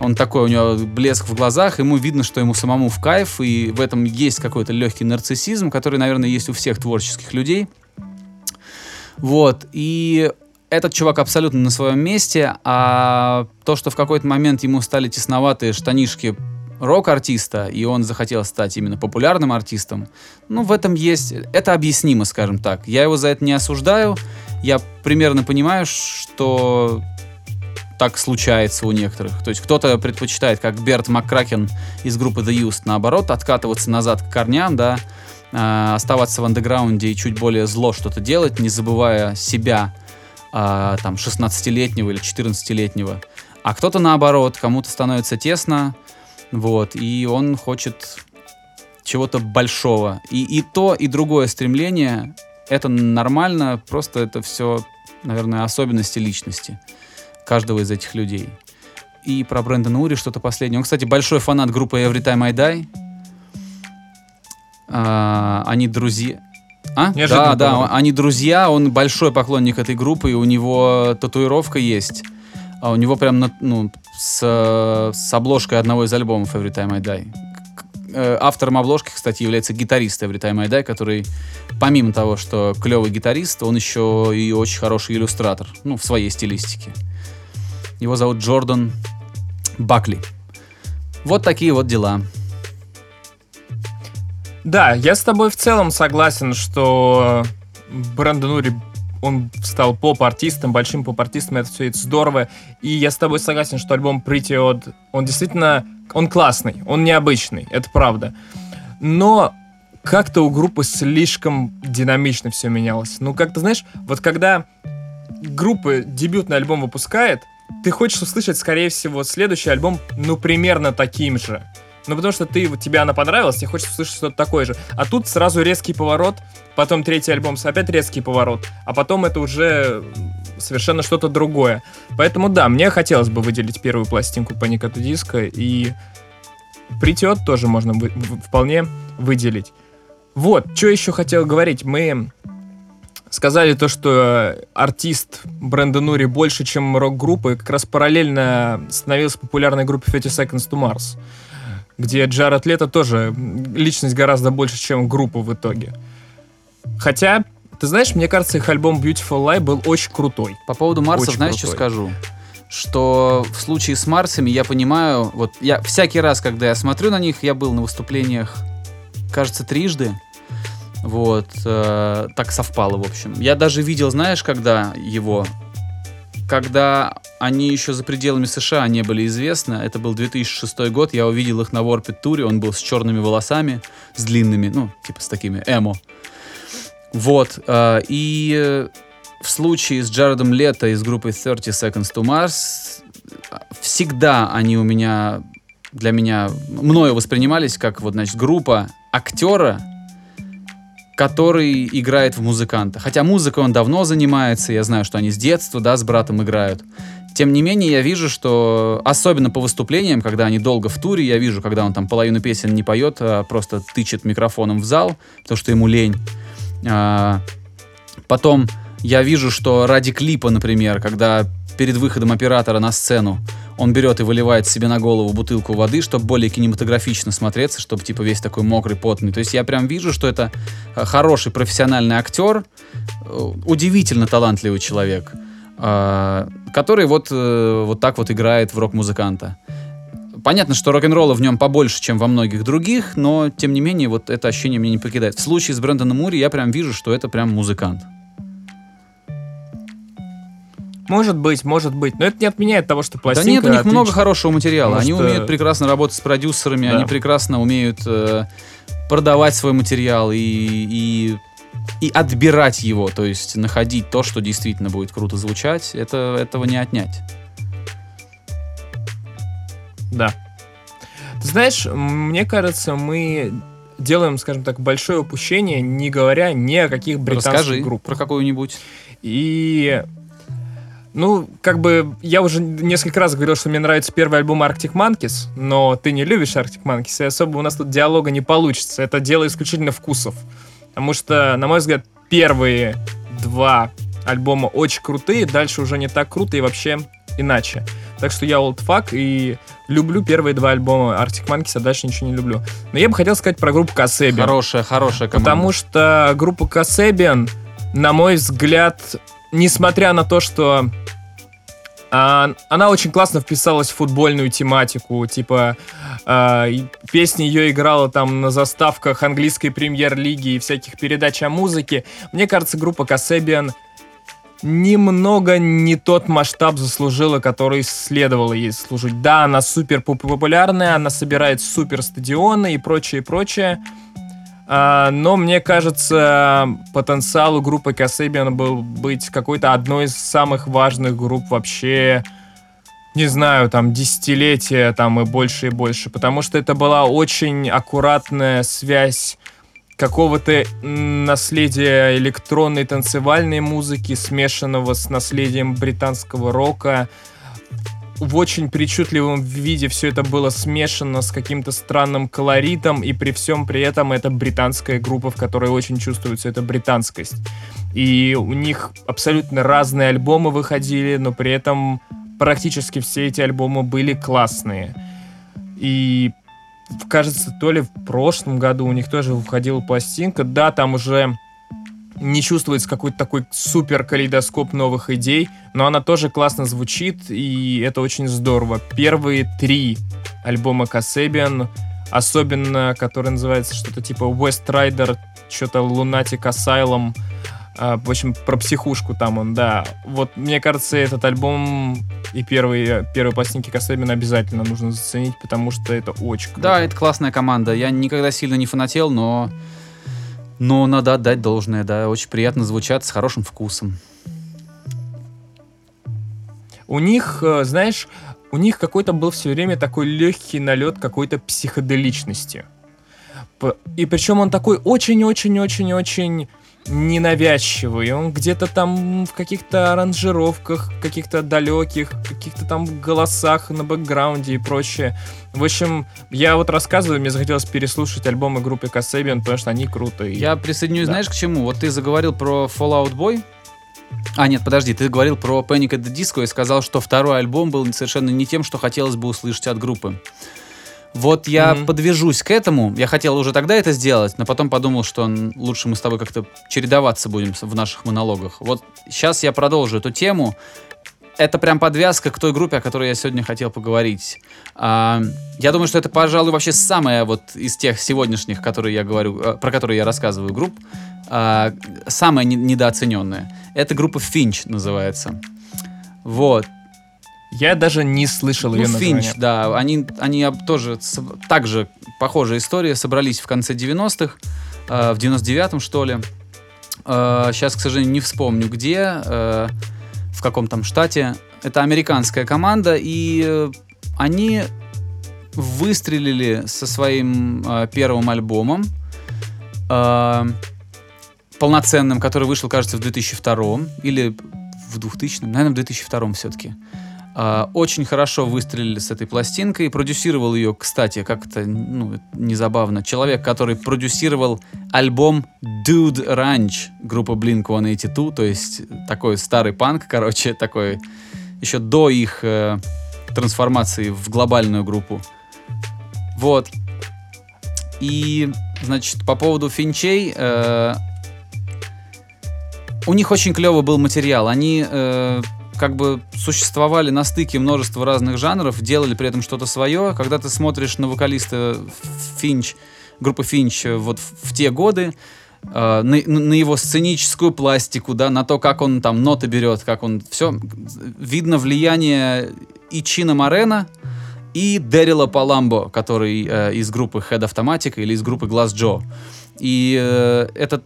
Он такой, у него блеск в глазах, ему видно, что ему самому в кайф, и в этом есть какой-то легкий нарциссизм, который, наверное, есть у всех творческих людей. Вот, и этот чувак абсолютно на своем месте, а то, что в какой-то момент ему стали тесноватые штанишки рок-артиста, и он захотел стать именно популярным артистом, ну, в этом есть... Это объяснимо, скажем так. Я его за это не осуждаю. Я примерно понимаю, что так случается у некоторых. То есть кто-то предпочитает, как Берт Маккракен из группы The Used, наоборот, откатываться назад к корням, да, э, оставаться в андеграунде и чуть более зло что-то делать, не забывая себя, э, там, 16-летнего или 14-летнего. А кто-то наоборот, кому-то становится тесно, вот, и он хочет чего-то большого. И, и то, и другое стремление, это нормально, просто это все, наверное, особенности личности каждого из этих людей. И про Брэндона Ури что-то последнее. Он, кстати, большой фанат группы Every Time I Die. А, они друзья. А? Неожиданно, да, да, он- они друзья, он большой поклонник этой группы, и у него татуировка есть. А у него прям, на- ну, с, с обложкой одного из альбомов Every Time I Die. Э, Автором обложки, кстати, является гитарист Every Time I Die, который, помимо того, что клевый гитарист, он еще и очень хороший иллюстратор, ну, в своей стилистике. Его зовут Джордан Бакли. Вот такие вот дела. Да, я с тобой в целом согласен, что Брэндон Ури он стал поп-артистом, большим поп-артистом, это все это здорово. И я с тобой согласен, что альбом Pretty Odd, он действительно, он классный, он необычный, это правда. Но как-то у группы слишком динамично все менялось. Ну, как-то, знаешь, вот когда группа дебютный альбом выпускает, ты хочешь услышать, скорее всего, следующий альбом, ну, примерно таким же. Ну, потому что ты, вот, тебе она понравилась, тебе хочется услышать что-то такое же. А тут сразу резкий поворот, потом третий альбом, опять резкий поворот, а потом это уже совершенно что-то другое. Поэтому, да, мне хотелось бы выделить первую пластинку по Никоту Диска, и Притет тоже можно вы, вполне выделить. Вот, что еще хотел говорить. Мы сказали то, что артист Бренда Нури больше, чем рок-группа, и как раз параллельно становился популярной группой 30 Seconds to Mars, где Джаред Лето тоже личность гораздо больше, чем группа в итоге. Хотя, ты знаешь, мне кажется, их альбом Beautiful Lie был очень крутой. По поводу Марса, Очень знаешь, что крутой. скажу? Что в случае с Марсами я понимаю, вот я всякий раз, когда я смотрю на них, я был на выступлениях, кажется, трижды. Вот, э, так совпало, в общем. Я даже видел, знаешь, когда его, когда они еще за пределами США не были известны, это был 2006 год, я увидел их на Warped туре, он был с черными волосами, с длинными, ну, типа с такими эмо. Вот, э, и в случае с Джаредом Лето из группы 30 Seconds to Mars всегда они у меня, для меня, мною воспринимались как вот, значит, группа актера, который играет в музыканта. Хотя музыкой он давно занимается, я знаю, что они с детства, да, с братом играют. Тем не менее, я вижу, что особенно по выступлениям, когда они долго в туре, я вижу, когда он там половину песен не поет, а просто тычет микрофоном в зал, потому что ему лень. А, потом я вижу, что ради клипа, например, когда перед выходом оператора на сцену он берет и выливает себе на голову бутылку воды, чтобы более кинематографично смотреться, чтобы типа весь такой мокрый, потный. То есть я прям вижу, что это э, хороший профессиональный актер, э, удивительно талантливый человек, э, который вот, вот так вот играет в рок-музыканта. Понятно, что рок-н-ролла в нем побольше, чем во многих других, но тем не менее вот это ощущение мне не покидает. В случае с Брэндоном Мури я прям вижу, что это прям музыкант. Может быть, может быть. Но это не отменяет того, что пластинка да нет, у них много отличная. хорошего материала. Они Потому что- умеют прекрасно работать с продюсерами, Да. они прекрасно умеют э, продавать свой материал и, и, и отбирать его, то есть находить то, что действительно будет круто звучать. Это, этого не отнять. Да. Ты знаешь, мне кажется, мы делаем, скажем так, большое упущение, не говоря ни о каких британских Расскажи группах. про какую-нибудь. И ну, как бы, я уже несколько раз говорил, что мне нравится первый альбом Arctic Monkeys, но ты не любишь Arctic Monkeys, и особо у нас тут диалога не получится. Это дело исключительно вкусов. Потому что, на мой взгляд, первые два альбома очень крутые, дальше уже не так круто и вообще иначе. Так что я old fuck и люблю первые два альбома Arctic Monkeys, а дальше ничего не люблю. Но я бы хотел сказать про группу Kasabian. Хорошая, хорошая команда. Потому что группа Kasabian, на мой взгляд, несмотря на то, что она очень классно вписалась в футбольную тематику, типа а, и песня ее играла там на заставках английской премьер-лиги и всяких передач о музыке. Мне кажется, группа Kasabian немного не тот масштаб заслужила, который следовало ей служить. Да, она супер популярная, она собирает супер стадионы и прочее, прочее. А, но мне кажется, потенциал у группы Kasabian был быть какой-то одной из самых важных групп вообще, не знаю, там, десятилетия, там, и больше, и больше. Потому что это была очень аккуратная связь какого-то наследия электронной танцевальной музыки, смешанного с наследием британского рока. В очень причудливом виде все это было смешано с каким-то странным колоритом, и при всем при этом это британская группа, в которой очень чувствуется эта британскость. И у них абсолютно разные альбомы выходили, но при этом практически все эти альбомы были классные. И кажется, то ли в прошлом году у них тоже выходила пластинка. Да, там уже не чувствуется какой-то такой супер калейдоскоп новых идей, но она тоже классно звучит, и это очень здорово. Первые три альбома Kasabian, особенно, который называется что-то типа West Rider, что-то Lunatic Asylum, А, в общем, про психушку там он, да. Вот, мне кажется, этот альбом и первые, первые пластинки Касебина обязательно нужно заценить, потому что это очень круто. Да, это классная команда. Я никогда сильно не фанател, но... Но надо отдать должное, да. Очень приятно звучат, с хорошим вкусом. У них, э, знаешь, у них какой-то был все время такой легкий налет какой-то психоделичности. И причем он такой очень-очень-очень-очень ненавязчивый. Он где-то там в каких-то аранжировках, каких-то далеких, каких-то там голосах на бэкграунде и прочее. В общем, я вот рассказываю, мне захотелось переслушать альбомы группы Касебиан, потому что они крутые. Я присоединюсь, Да. знаешь, к чему? Вот ты заговорил про Fallout Boy. А, нет, подожди, ты говорил про Panic at the Disco и сказал, что второй альбом был совершенно не тем, что хотелось бы услышать от группы. Вот я Мгм. подвяжусь к этому. Я хотел уже тогда это сделать, но потом подумал, что лучше мы с тобой как-то чередоваться будем в наших монологах. Вот сейчас я продолжу эту тему. Это прям подвязка к той группе, о которой я сегодня хотел поговорить. А, я думаю, что это, пожалуй, вообще самая вот из тех сегодняшних, которые я говорю, э, про которые я рассказываю групп, а, самая не- недооцененная. Это группа Finch называется. Вот. Я даже не слышал Ну, ее название. Finch, да. Они, они тоже, также похожая история, собрались в конце 90-х, э, в 99-м, что ли. сейчас, к сожалению, не вспомню где, э, в каком там штате. Это американская команда, и э, они выстрелили со своим э, первым альбомом, э, полноценным, который вышел, кажется, в 2002 или в 2000, наверное, в 2002 все-таки. А, очень хорошо выстрелили с этой пластинкой. Продюсировал ее, кстати, как-то, ну, незабавно, человек, который продюсировал альбом Dude Ranch группы Blink-182, то есть такой старый панк, *laughs* короче, такой еще до их э, трансформации в глобальную группу. Вот. И, значит, по поводу Финчей, э, у них очень клевый был материал. Они э, как бы существовали на стыке множества разных жанров, делали при этом что-то свое. Когда ты смотришь на вокалиста Финч, группы Финч э, вот в, в те годы, э, на, на его сценическую пластику, да, на то, как он там ноты берет, как он все, видно влияние и Чина Морена, и Дэрила Паламбо, который э, из группы Head Automatic или из группы Glass Joe. И э, это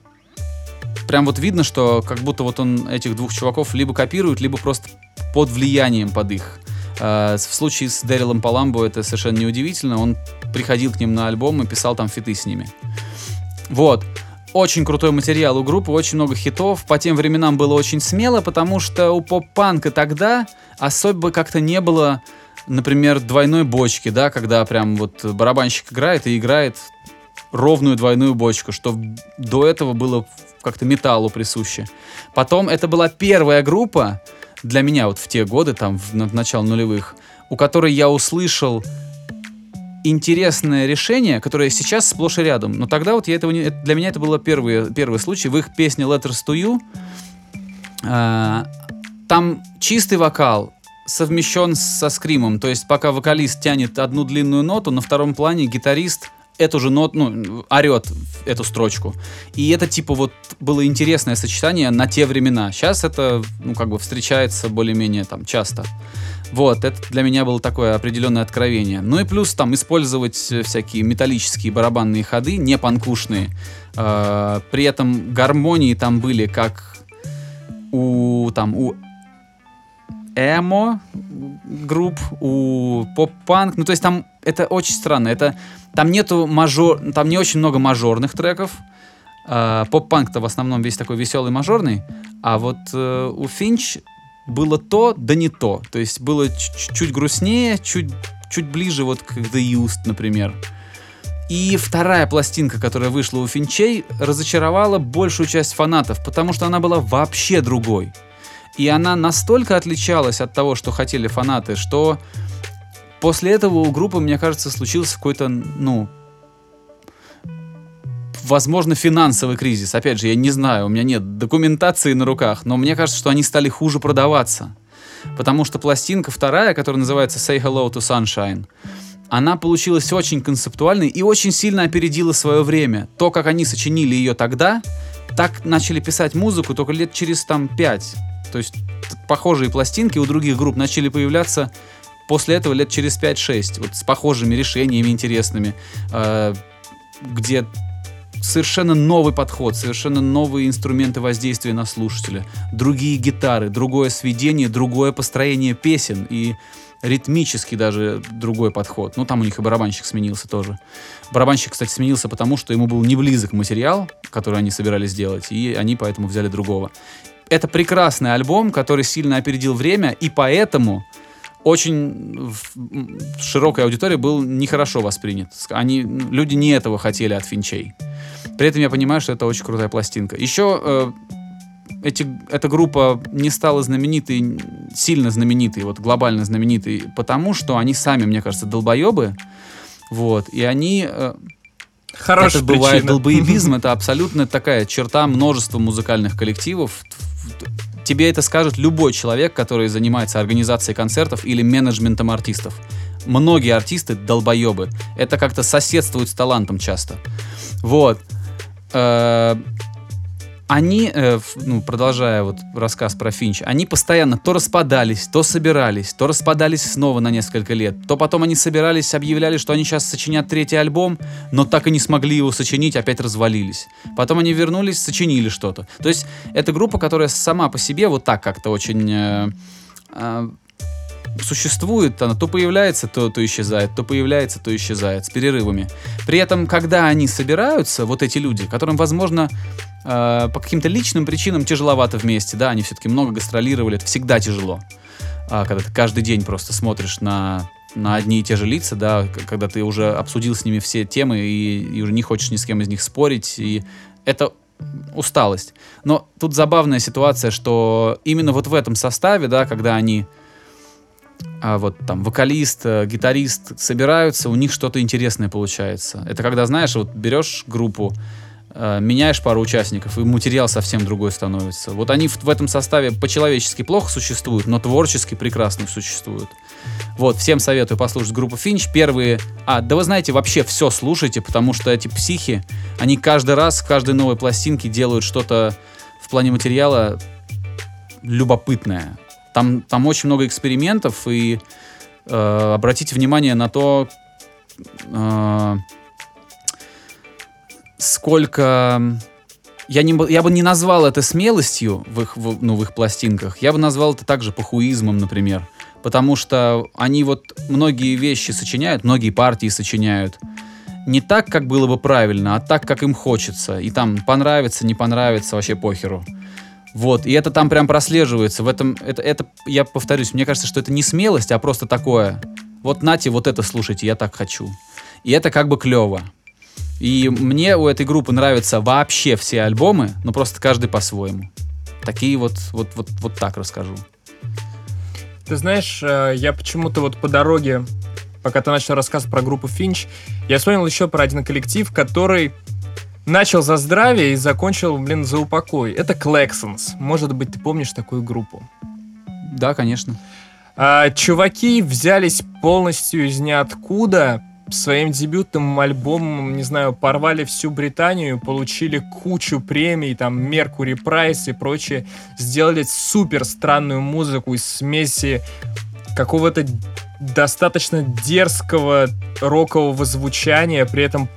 прям вот видно, что как будто вот он этих двух чуваков либо копирует, либо просто под влиянием под их. Э, в случае с Дэрилом Паламбо это совершенно неудивительно. Он приходил к ним на альбом и писал там фиты с ними. Вот. Очень крутой материал у группы, очень много хитов. По тем временам было очень смело, потому что у поп-панка тогда особо как-то не было, например, двойной бочки, да, когда прям вот барабанщик играет и играет ровную двойную бочку, что до этого было как-то металлу присуще. Потом это была первая группа для меня вот в те годы, там, в, в начало нулевых, у которой я услышал интересное решение, которое сейчас сплошь и рядом. Но тогда вот я этого не... Для меня это было первый, первый случай. В их песне Letters to You а, там чистый вокал совмещен со скримом. То есть пока вокалист тянет одну длинную ноту, на втором плане гитарист эту же ноту, ну, орет эту строчку. И это, типа, вот было интересное сочетание на те времена. Сейчас это, ну, как бы встречается более-менее там часто. Вот, это для меня было такое определенное откровение. Ну и плюс там использовать всякие металлические барабанные ходы, не панкушные. Э, при этом гармонии там были как у там у эмо групп, у поп-панк. Ну, то есть там это очень странно. Это там нету мажор, там не очень много мажорных треков. А, поп-панк-то в основном весь такой веселый мажорный, а вот э, у Финч было то, да не то. То есть было чуть грустнее, чуть, чуть ближе вот к The Used, например. И вторая пластинка, которая вышла у Финчей, разочаровала большую часть фанатов, потому что она была вообще другой. И она настолько отличалась от того, что хотели фанаты, что после этого у группы, мне кажется, случился какой-то, ну, возможно, финансовый кризис. Опять же, я не знаю, у меня нет документации на руках, но мне кажется, что они стали хуже продаваться. Потому что пластинка вторая, которая называется Say Hello to Sunshine, она получилась очень концептуальной и очень сильно опередила свое время. То, как они сочинили ее тогда, так начали писать музыку только лет через там 5. То есть похожие пластинки у других групп начали появляться после этого лет через 5-6, вот с похожими решениями интересными, э, где совершенно новый подход, совершенно новые инструменты воздействия на слушателя, другие гитары, другое сведение, другое построение песен. И ритмически даже другой подход. Ну, там у них и барабанщик сменился тоже. Барабанщик, кстати, сменился потому, что ему был не близок материал, который они собирались сделать, и они поэтому взяли другого. Это прекрасный альбом, который сильно опередил время, и поэтому очень в широкой аудитории был нехорошо воспринят. Они, люди не этого хотели от Финчей. При этом я понимаю, что это очень крутая пластинка. Еще э, эти, эта группа не стала знаменитой, сильно знаменитой, вот глобально знаменитой, потому что они сами, мне кажется, долбоебы. Вот, и они... Э, Хорошая это бывает долбоебизм, *laughs* это абсолютно такая черта множества музыкальных коллективов. Тебе это скажет любой человек, который занимается организацией концертов или менеджментом артистов. Многие артисты долбоебы. Это как-то соседствует с талантом часто. Вот. Они, э, ну, продолжая вот рассказ про Финч, они постоянно то распадались, то собирались, то распадались снова на несколько лет, то потом они собирались, объявляли, что они сейчас сочинят третий альбом, но так и не смогли его сочинить, опять развалились. Потом они вернулись, сочинили что-то. То есть это группа, которая сама по себе вот так как-то очень... Э, э, существует, она то появляется, то, то исчезает, то появляется, то исчезает, с перерывами. При этом, когда они собираются, вот эти люди, которым, возможно, э, по каким-то личным причинам тяжеловато вместе, да, они все-таки много гастролировали, это всегда тяжело. А, когда ты каждый день просто смотришь на, на одни и те же лица, да, когда ты уже обсудил с ними все темы и, и уже не хочешь ни с кем из них спорить, и это усталость. Но тут забавная ситуация, что именно вот в этом составе, да, когда они а вот там вокалист, э, гитарист собираются, у них что-то интересное получается. Это когда, знаешь, вот берешь группу, э, меняешь пару участников, и материал совсем другой становится. Вот они в, в этом составе по-человечески плохо существуют, но творчески прекрасно существуют. Вот, всем советую послушать группу Финч. Первые... А, да вы знаете, вообще все слушайте, потому что эти психи, они каждый раз в каждой новой пластинке делают что-то в плане материала любопытное. Там, там очень много экспериментов, и э, обратите внимание на то, э, сколько... Я, не, я бы не назвал это смелостью в их, в, ну, в их пластинках, я бы назвал это также похуизмом, например. Потому что они вот многие вещи сочиняют, многие партии сочиняют не так, как было бы правильно, а так, как им хочется. И там понравится, не понравится, вообще похеру. Вот, и это там прям прослеживается. В этом, это, это, я повторюсь, мне кажется, что это не смелость, а просто такое. Вот нате, вот это слушайте, я так хочу. И это как бы клево. И мне у этой группы нравятся вообще все альбомы, но просто каждый по-своему. Такие вот, вот, вот, вот так расскажу. Ты знаешь, э, я почему-то вот по дороге, пока ты начал рассказ про группу Финч, я вспомнил еще про один коллектив, который начал за здравие и закончил, блин, за упокой. Это Клексонс. Может быть, ты помнишь такую группу? Да, конечно. А, чуваки взялись полностью из ниоткуда, своим дебютным альбомом, не знаю, порвали всю Британию, получили кучу премий, там, Mercury Prize и прочее, сделали супер странную музыку из смеси какого-то достаточно дерзкого рокового звучания, при этом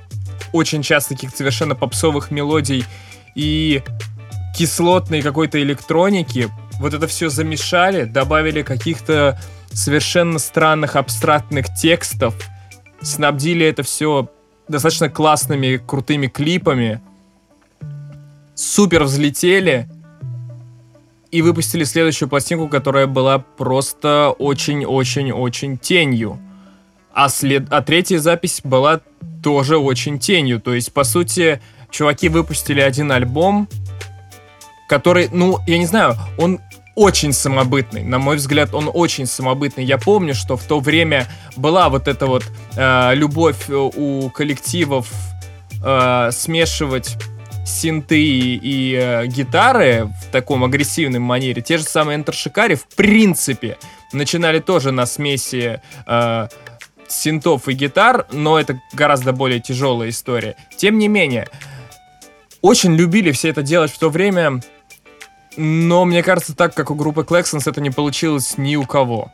очень часто каких-то совершенно попсовых мелодий и кислотной какой-то электроники. Вот это все замешали, добавили каких-то совершенно странных абстрактных текстов, снабдили это все достаточно классными, крутыми клипами, супер взлетели и выпустили следующую пластинку, которая была просто очень-очень-очень тенью. А, след... а третья запись была тоже очень тенью. То есть, по сути, чуваки выпустили один альбом, который, ну, я не знаю, он очень самобытный. На мой взгляд, он очень самобытный. Я помню, что в то время была вот эта вот э, любовь у коллективов э, смешивать синты и, и э, гитары в таком агрессивном манере. Те же самые Enter Shikari, в принципе, начинали тоже на смеси э, синтов и гитар, но это гораздо более тяжелая история. Тем не менее, очень любили все это делать в то время, но мне кажется, так как у группы Клексонс это не получилось ни у кого.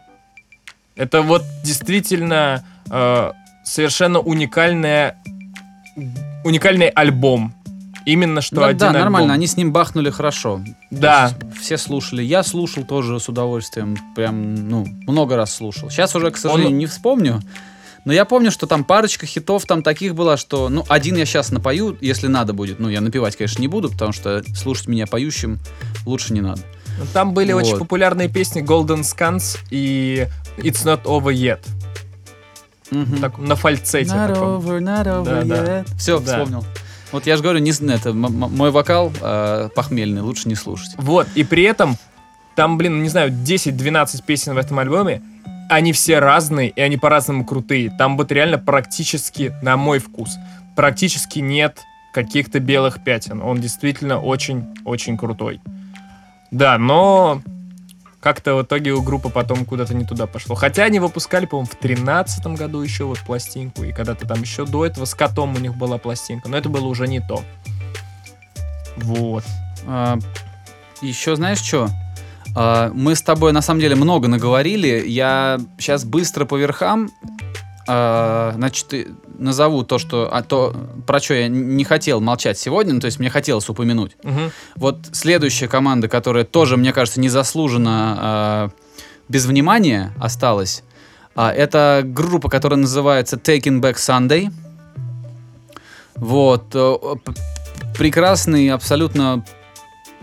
Это вот действительно э, совершенно уникальная, уникальный альбом. Именно что Да, один да, нормально, альбом. они с ним бахнули хорошо. Да. Все слушали. Я слушал тоже с удовольствием. Прям, ну, много раз слушал. Сейчас уже, к сожалению, не вспомню. Но я помню, что там парочка хитов там таких была, что, ну, один я сейчас напою, если надо будет. Ну, я напевать, конечно, не буду, потому что слушать меня поющим лучше не надо. Там были очень Вот. популярные песни Golden Scans и It's Not Over Yet. Мгм. Так, на фальцете. Not таком. over, not over Да, да. yet. Все, Да. вспомнил. Вот я же говорю, не, это, мой вокал э, похмельный, лучше не слушать. Вот, и при этом там, блин, не знаю, 10-12 песен в этом альбоме, они все разные, и они по-разному крутые. Там вот реально практически, на мой вкус, практически нет каких-то белых пятен. Он действительно очень-очень крутой. Да, но как-то в итоге у группы потом куда-то не туда пошло. Хотя они выпускали, по-моему, в тринадцатом году еще вот пластинку, и когда-то там еще до этого с котом у них была пластинка, но это было уже не то. Вот. еще знаешь что? Мы с тобой на самом деле много наговорили. Я сейчас быстро по верхам, а, значит, назову то, что, а то, про что я не хотел молчать сегодня, ну, то есть мне хотелось упомянуть. Мгм. Вот следующая команда, которая тоже, мне кажется, незаслуженно а, без внимания осталась, а, это группа, которая называется Taking Back Sunday. Вот. э, Прекрасный, абсолютно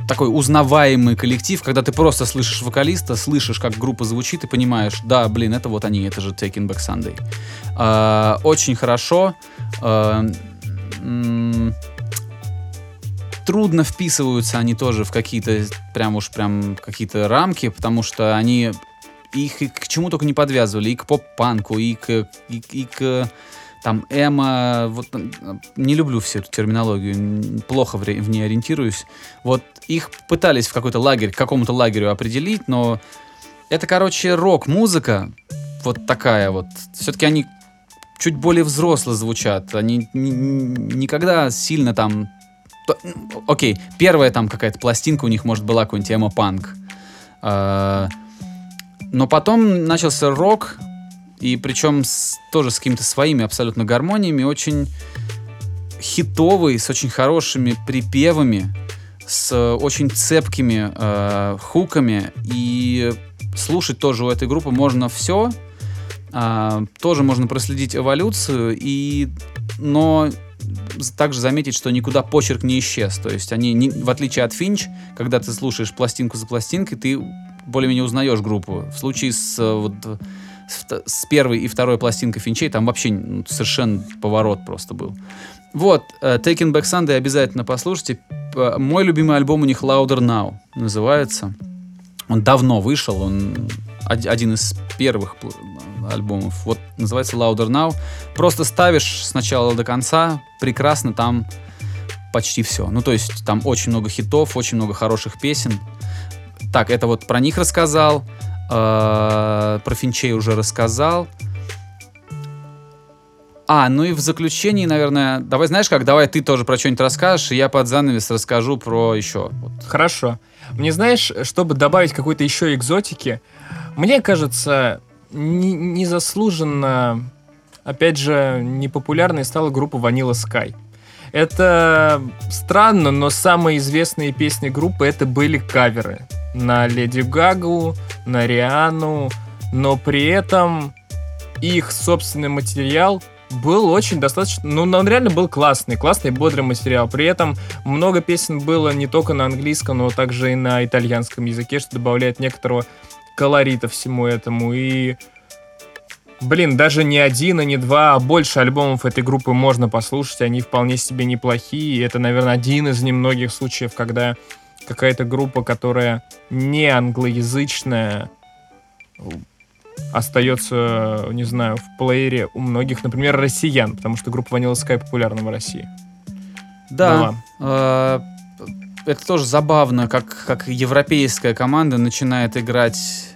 такой узнаваемый коллектив, когда ты просто слышишь вокалиста, слышишь, как группа звучит, и понимаешь, да, блин, это вот они, это же Taking Back Sunday. А, очень хорошо. М, трудно вписываются они тоже в какие-то прям уж прям какие-то рамки, потому что они их и к чему только не подвязывали, и к поп-панку, и к, и, и к там эмо, вот э, не люблю всю эту терминологию, плохо в, в ней ориентируюсь. Вот их пытались в какой-то лагерь, к какому-то лагерю определить, но это, короче, рок-музыка, вот такая вот. Все-таки они чуть более взросло звучат. Они ни- ни- никогда сильно там... Окей, первая там какая-то пластинка у них, может, была какой-нибудь эмо-панк. А, Но потом начался рок, и причем с- тоже с какими-то своими абсолютно гармониями, очень хитовый, с очень хорошими припевами, с э, очень цепкими э, хуками. И слушать тоже у этой группы можно все. А, тоже можно проследить эволюцию, и, но также заметить, что никуда почерк не исчез. То есть они, не- в отличие от Финч, когда ты слушаешь пластинку за пластинкой, ты более-менее узнаешь группу. В случае с, э, вот, э, с, с первой и второй пластинкой Финчей там вообще совершенно поворот просто был. Вот, э, Taking Back Sunday обязательно послушайте. Мой любимый альбом у них Louder Now называется. Он давно вышел, он од- один из первых пл- альбомов. Вот называется Louder Now. Просто ставишь с начала до конца, прекрасно там почти все. Ну, то есть там очень много хитов, очень много хороших песен. Так, это вот про них рассказал. э, Про Финчей уже рассказал. А, ну и в заключении, наверное, давай знаешь как, давай ты тоже про что-нибудь расскажешь, и я под занавес расскажу про еще. Вот. Хорошо. Мне знаешь, чтобы добавить какой-то еще экзотики, мне кажется, не- незаслуженно, опять же, непопулярной стала группа Vanilla Sky. Это странно, но самые известные песни группы это были каверы на Леди Гагу, на Риану, но при этом их собственный материал был очень достаточно, ну, он реально был классный, классный, бодрый материал. При этом много песен было не только на английском, но также и на итальянском языке, что добавляет некоторого колорита всему этому. И, блин, даже не один и не два, а больше альбомов этой группы можно послушать. Они вполне себе неплохие. И это, наверное, один из немногих случаев, когда какая-то группа, которая не англоязычная, остается, не знаю, в плеере у многих, например, россиян, потому что группа Vanilla Sky популярна в России. Да, э, это тоже забавно, как, как европейская команда начинает играть,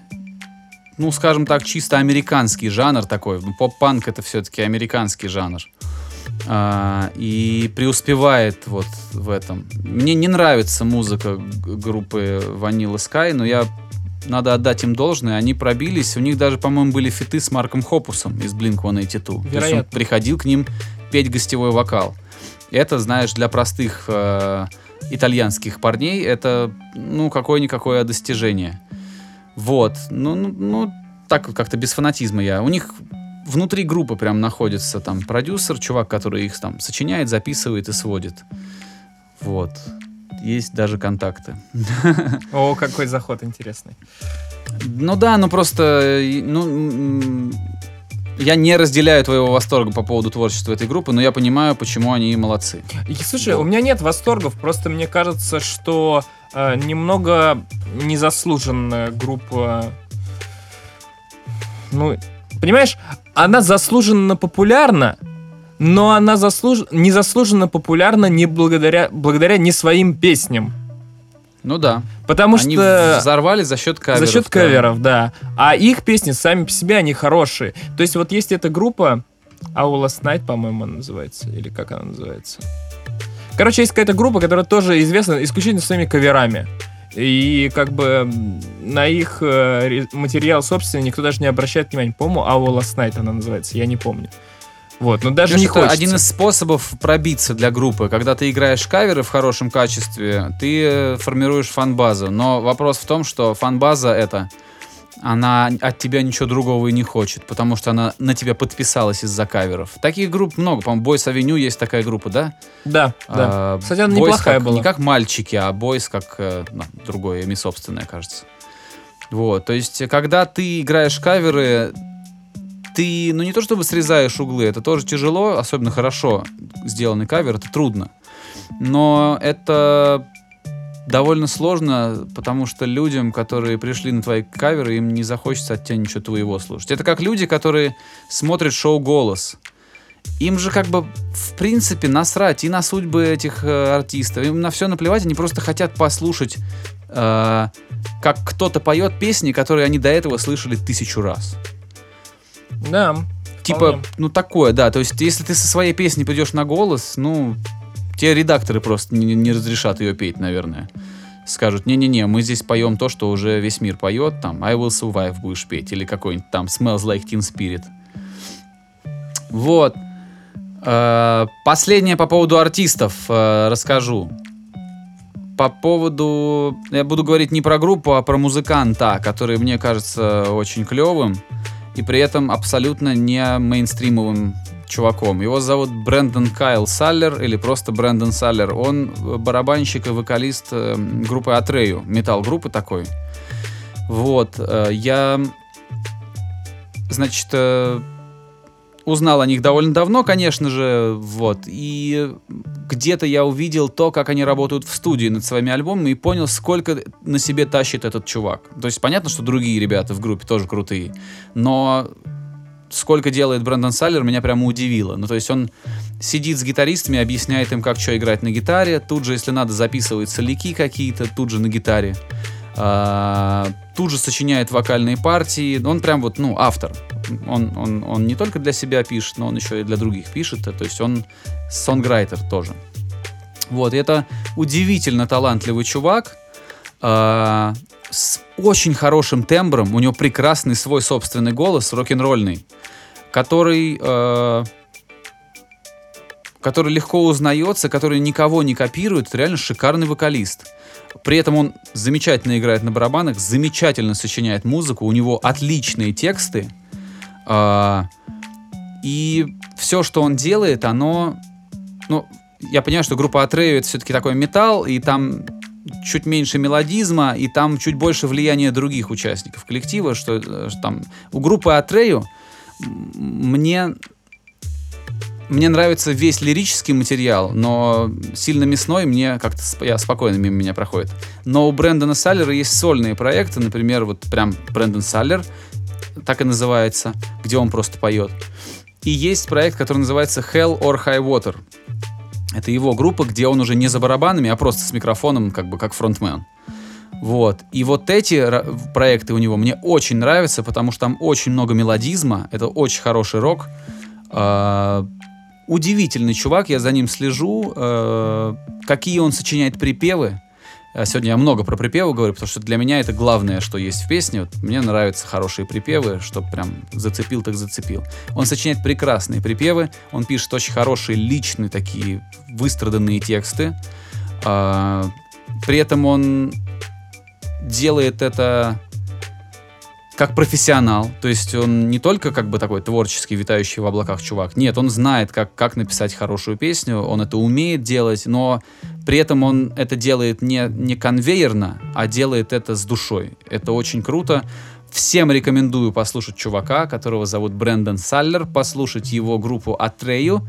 ну, скажем так, чисто американский жанр такой. Ну, Поп-панк это все-таки американский жанр. а, и преуспевает вот в этом. Мне не нравится музыка группы Vanilla Sky, но я надо отдать им должное, они пробились. У них даже, по-моему, были фиты с Марком Хопусом из Blink-182. То есть он Вероятно. приходил к ним петь гостевой вокал. Это, знаешь, для простых э, итальянских парней это, ну, какое-никакое достижение. Вот. Ну, ну, ну, так вот как-то без фанатизма я. У них внутри группы прям находится там продюсер, чувак, который их там сочиняет, записывает и сводит. Вот. Есть даже контакты. *laughs* О, какой заход интересный. Ну да, ну просто, ну, я не разделяю твоего восторга по поводу творчества этой группы, но я понимаю, почему они молодцы. И, слушай, у меня нет восторгов, просто мне кажется, что э, немного незаслуженная группа. Ну, понимаешь, она заслуженно популярна, но она заслуж... незаслуженно популярна не благодаря, благодаря не своим песням. Ну да. Потому они что... взорвали за счет каверов. За счет да. каверов, да. А их песни сами по себе, они хорошие. То есть вот есть эта группа, Our Last Night, по-моему, она называется, или как она называется. Короче, есть какая-то группа, которая тоже известна исключительно своими каверами. И как бы на их э, материал, собственно, никто даже не обращает внимания. По-моему, Our Last Night она называется, я не помню. Вот, но даже не это хочется. один из способов пробиться для группы. Когда ты играешь каверы в хорошем качестве, ты э, формируешь фан-базу. Но вопрос в том, что фан-база это, она от тебя ничего другого и не хочет, потому что она на тебя подписалась из-за каверов. Таких групп много. По-моему, Boys Avenue есть такая группа, да? Да, да. А, Кстати, она Boys неплохая как- была. Не как мальчики, а Boys как э, ну, другое имя собственное, кажется. Вот, то есть, когда ты играешь каверы, ты, ну не то чтобы срезаешь углы, это тоже тяжело, особенно хорошо сделанный кавер, это трудно. Но это довольно сложно, потому что людям, которые пришли на твои каверы, им не захочется от тебя ничего твоего слушать. Это как люди, которые смотрят шоу «Голос». Им же как бы в принципе насрать и на судьбы этих э, артистов, им на все наплевать, они просто хотят послушать, э, как кто-то поет песни, которые они до этого слышали тысячу раз. Да. Типа, Вполне. ну такое, да. То есть, если ты со своей песней пойдешь на голос, ну, те редакторы просто не, не разрешат ее петь, наверное. Скажут, не-не-не, мы здесь поем то, что уже весь мир поет, там, I Will Survive будешь петь, или какой-нибудь там Smells Like Teen Spirit. Вот. Э, Последнее по поводу артистов э, расскажу. По поводу... Я буду говорить не про группу, а про музыканта, который мне кажется очень клевым и при этом абсолютно не мейнстримовым чуваком. Его зовут Брэндон Кайл Саллер или просто Брэндон Саллер. Он э, барабанщик и вокалист э, группы Атрею, метал-группы такой. Вот. э, Я, значит, узнал о них довольно давно, конечно же, вот, и где-то я увидел то, как они работают в студии над своими альбомами и понял, сколько на себе тащит этот чувак. То есть понятно, что другие ребята в группе тоже крутые, но сколько делает Брэндон Саллер, меня прямо удивило. Ну, то есть он сидит с гитаристами, объясняет им, как что играть на гитаре, тут же, если надо, записывает соляки какие-то, тут же на гитаре. А, тут же сочиняет вокальные партии. Он прям вот, ну, автор. Он, он, он не только для себя пишет, но он еще и для других пишет. То есть он сонграйтер тоже. Вот, и это удивительно талантливый чувак. а, с очень хорошим тембром. У него прекрасный свой собственный голос, рок-н-ролльный, который... э, который легко узнается, который никого не копирует, это реально шикарный вокалист. При этом он замечательно играет на барабанах, замечательно сочиняет музыку, у него отличные тексты. а, и все, что он делает, оно... Ну, я понимаю, что группа Атрею это все-таки такой металл, и там чуть меньше мелодизма, и там чуть больше влияния других участников коллектива, что, э, что там у группы м, мне мне нравится весь лирический материал, но сильно мясной мне как-то сп- я спокойно мимо меня проходит. Но у Брэндона Саллера есть сольные проекты, например, вот прям Брэндон Саллер, так и называется, где он просто поет. И есть проект, который называется Hell or High Water. Это его группа, где он уже не за барабанами, а просто с микрофоном, как бы как фронтмен. Вот. И вот эти проекты у него мне очень нравятся, потому что там очень много мелодизма, это очень хороший рок. Удивительный чувак, я за ним слежу. э, какие он сочиняет припевы. А Сегодня я много про припевы говорю, потому что для меня это главное, что есть в песне. Вот мне нравятся хорошие припевы, чтобы прям зацепил, так зацепил. Он сочиняет прекрасные припевы, он пишет очень хорошие личные такие выстраданные тексты. А, при этом он делает это как профессионал. То есть он не только как бы такой творческий, витающий в облаках чувак. Нет, он знает, как, как написать хорошую песню, он это умеет делать, но при этом он это делает не, не конвейерно, а делает это с душой. Это очень круто. Всем рекомендую послушать чувака, которого зовут Брэндон Саллер, послушать его группу Атрею,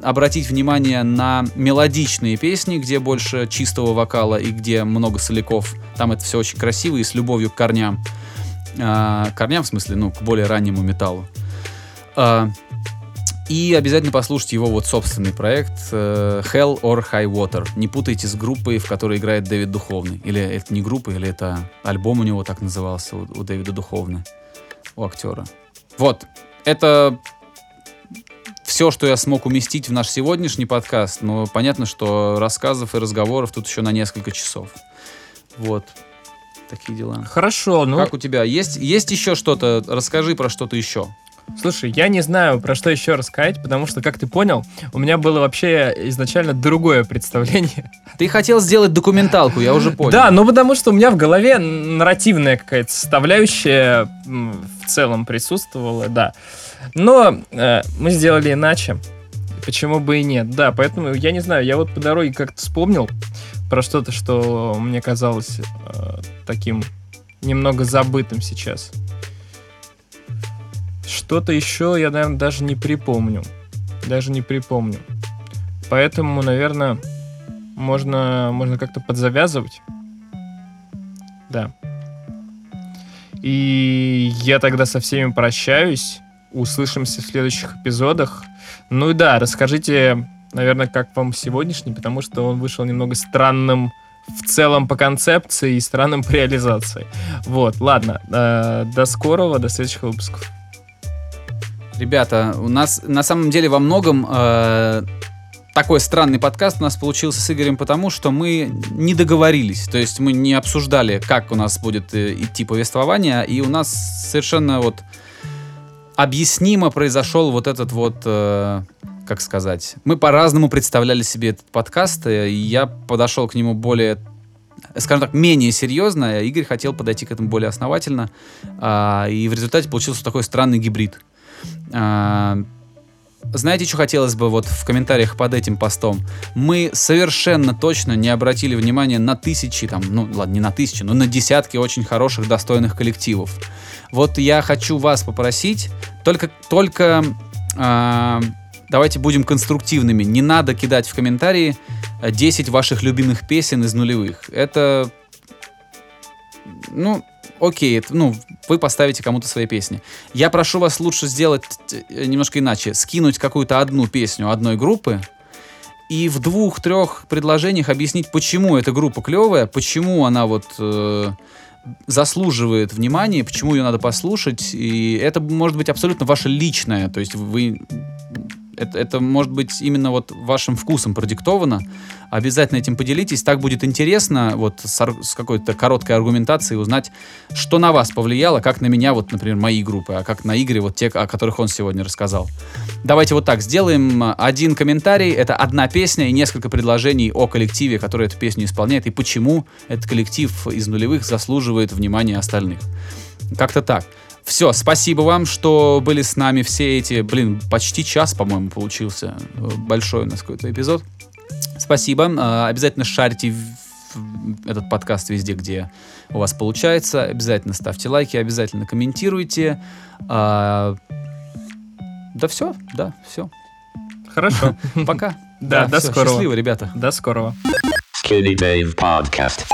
обратить внимание на мелодичные песни, где больше чистого вокала и где много соляков. Там это все очень красиво и с любовью к корням. А, корням, в смысле, ну, к более раннему металлу. А, и обязательно послушайте его вот собственный проект э, Hell or High Water. Не путайте с группой, в которой играет Дэвид Духовный. Или это не группа, или это альбом у него так назывался, у, Дэвида Духовны, у актера. Вот, это все, что я смог уместить в наш сегодняшний подкаст. Но понятно, что рассказов и разговоров тут еще на несколько часов. Вот, такие дела. Хорошо, ну, Как у тебя? Есть, есть еще что-то? Расскажи про что-то еще. слушай, я не знаю, про что еще рассказать, потому что, как ты понял, у меня было вообще изначально другое *laughs* представление. Ты хотел сделать документалку, я уже понял. Да, ну потому что у меня в голове нарративная какая-то составляющая в целом присутствовала, да. Но э, мы сделали иначе. Почему бы и нет? Да, поэтому я не знаю, я вот по дороге как-то вспомнил про что-то, что мне казалось э, таким немного забытым сейчас. Что-то еще я, наверное, даже не припомню. Даже не припомню. Поэтому, наверное, можно, можно как-то подзавязывать. Да. И я тогда со всеми прощаюсь. Услышимся в следующих эпизодах. Ну и да, расскажите, наверное, как вам сегодняшний, потому что он вышел немного странным в целом по концепции и странным по реализации. Вот, ладно. э, до скорого, до следующих выпусков. Ребята, у нас на самом деле во многом э, такой странный подкаст у нас получился с Игорем, потому что мы не договорились. То есть мы не обсуждали, как у нас будет э, идти повествование, и у нас совершенно вот объяснимо произошел вот этот вот, э, как сказать, мы по-разному представляли себе этот подкаст, э, и я подошел к нему более скажем так, менее серьезно, а Игорь хотел подойти к этому более основательно, а, и в результате получился такой странный гибрид. А, знаете, что хотелось бы вот в комментариях под этим постом? Мы совершенно точно не обратили внимания на тысячи, там, ну ладно, не на тысячи, но на десятки очень хороших, достойных коллективов. Вот я хочу вас попросить, только, только а, давайте будем конструктивными. Не надо кидать в комментарии э, 10 ваших любимых песен из нулевых. Это, ну, окей, это, ну, вы поставите кому-то свои песни. Я прошу вас лучше сделать э, немножко иначе. Скинуть какую-то одну песню одной группы и в двух-трех предложениях объяснить, почему эта группа клевая, почему она вот э, заслуживает внимания, почему ее надо послушать. И это может быть абсолютно ваше личное. То есть вы это, это может быть именно вот вашим вкусом продиктовано. Обязательно этим поделитесь. Так будет интересно вот с, с какой-то короткой аргументацией узнать, что на вас повлияло, как на меня, вот, например, мои группы, а как на Игоря, вот те, о которых он сегодня рассказал. Давайте вот так сделаем. Один комментарий, это одна песня и несколько предложений о коллективе, который эту песню исполняет, и почему этот коллектив из нулевых заслуживает внимания остальных. Как-то так. Все, спасибо вам, что были с нами все эти, блин, почти час, по-моему, получился. Э, Большой у нас какой-то эпизод. Спасибо. А, Обязательно шарьте этот подкаст везде, где у вас получается. Обязательно ставьте лайки, обязательно комментируйте. А, Да все, да, все. Хорошо. Пока. Да, до скорого. Счастливо, ребята. До скорого. Skinny Dave Podcast.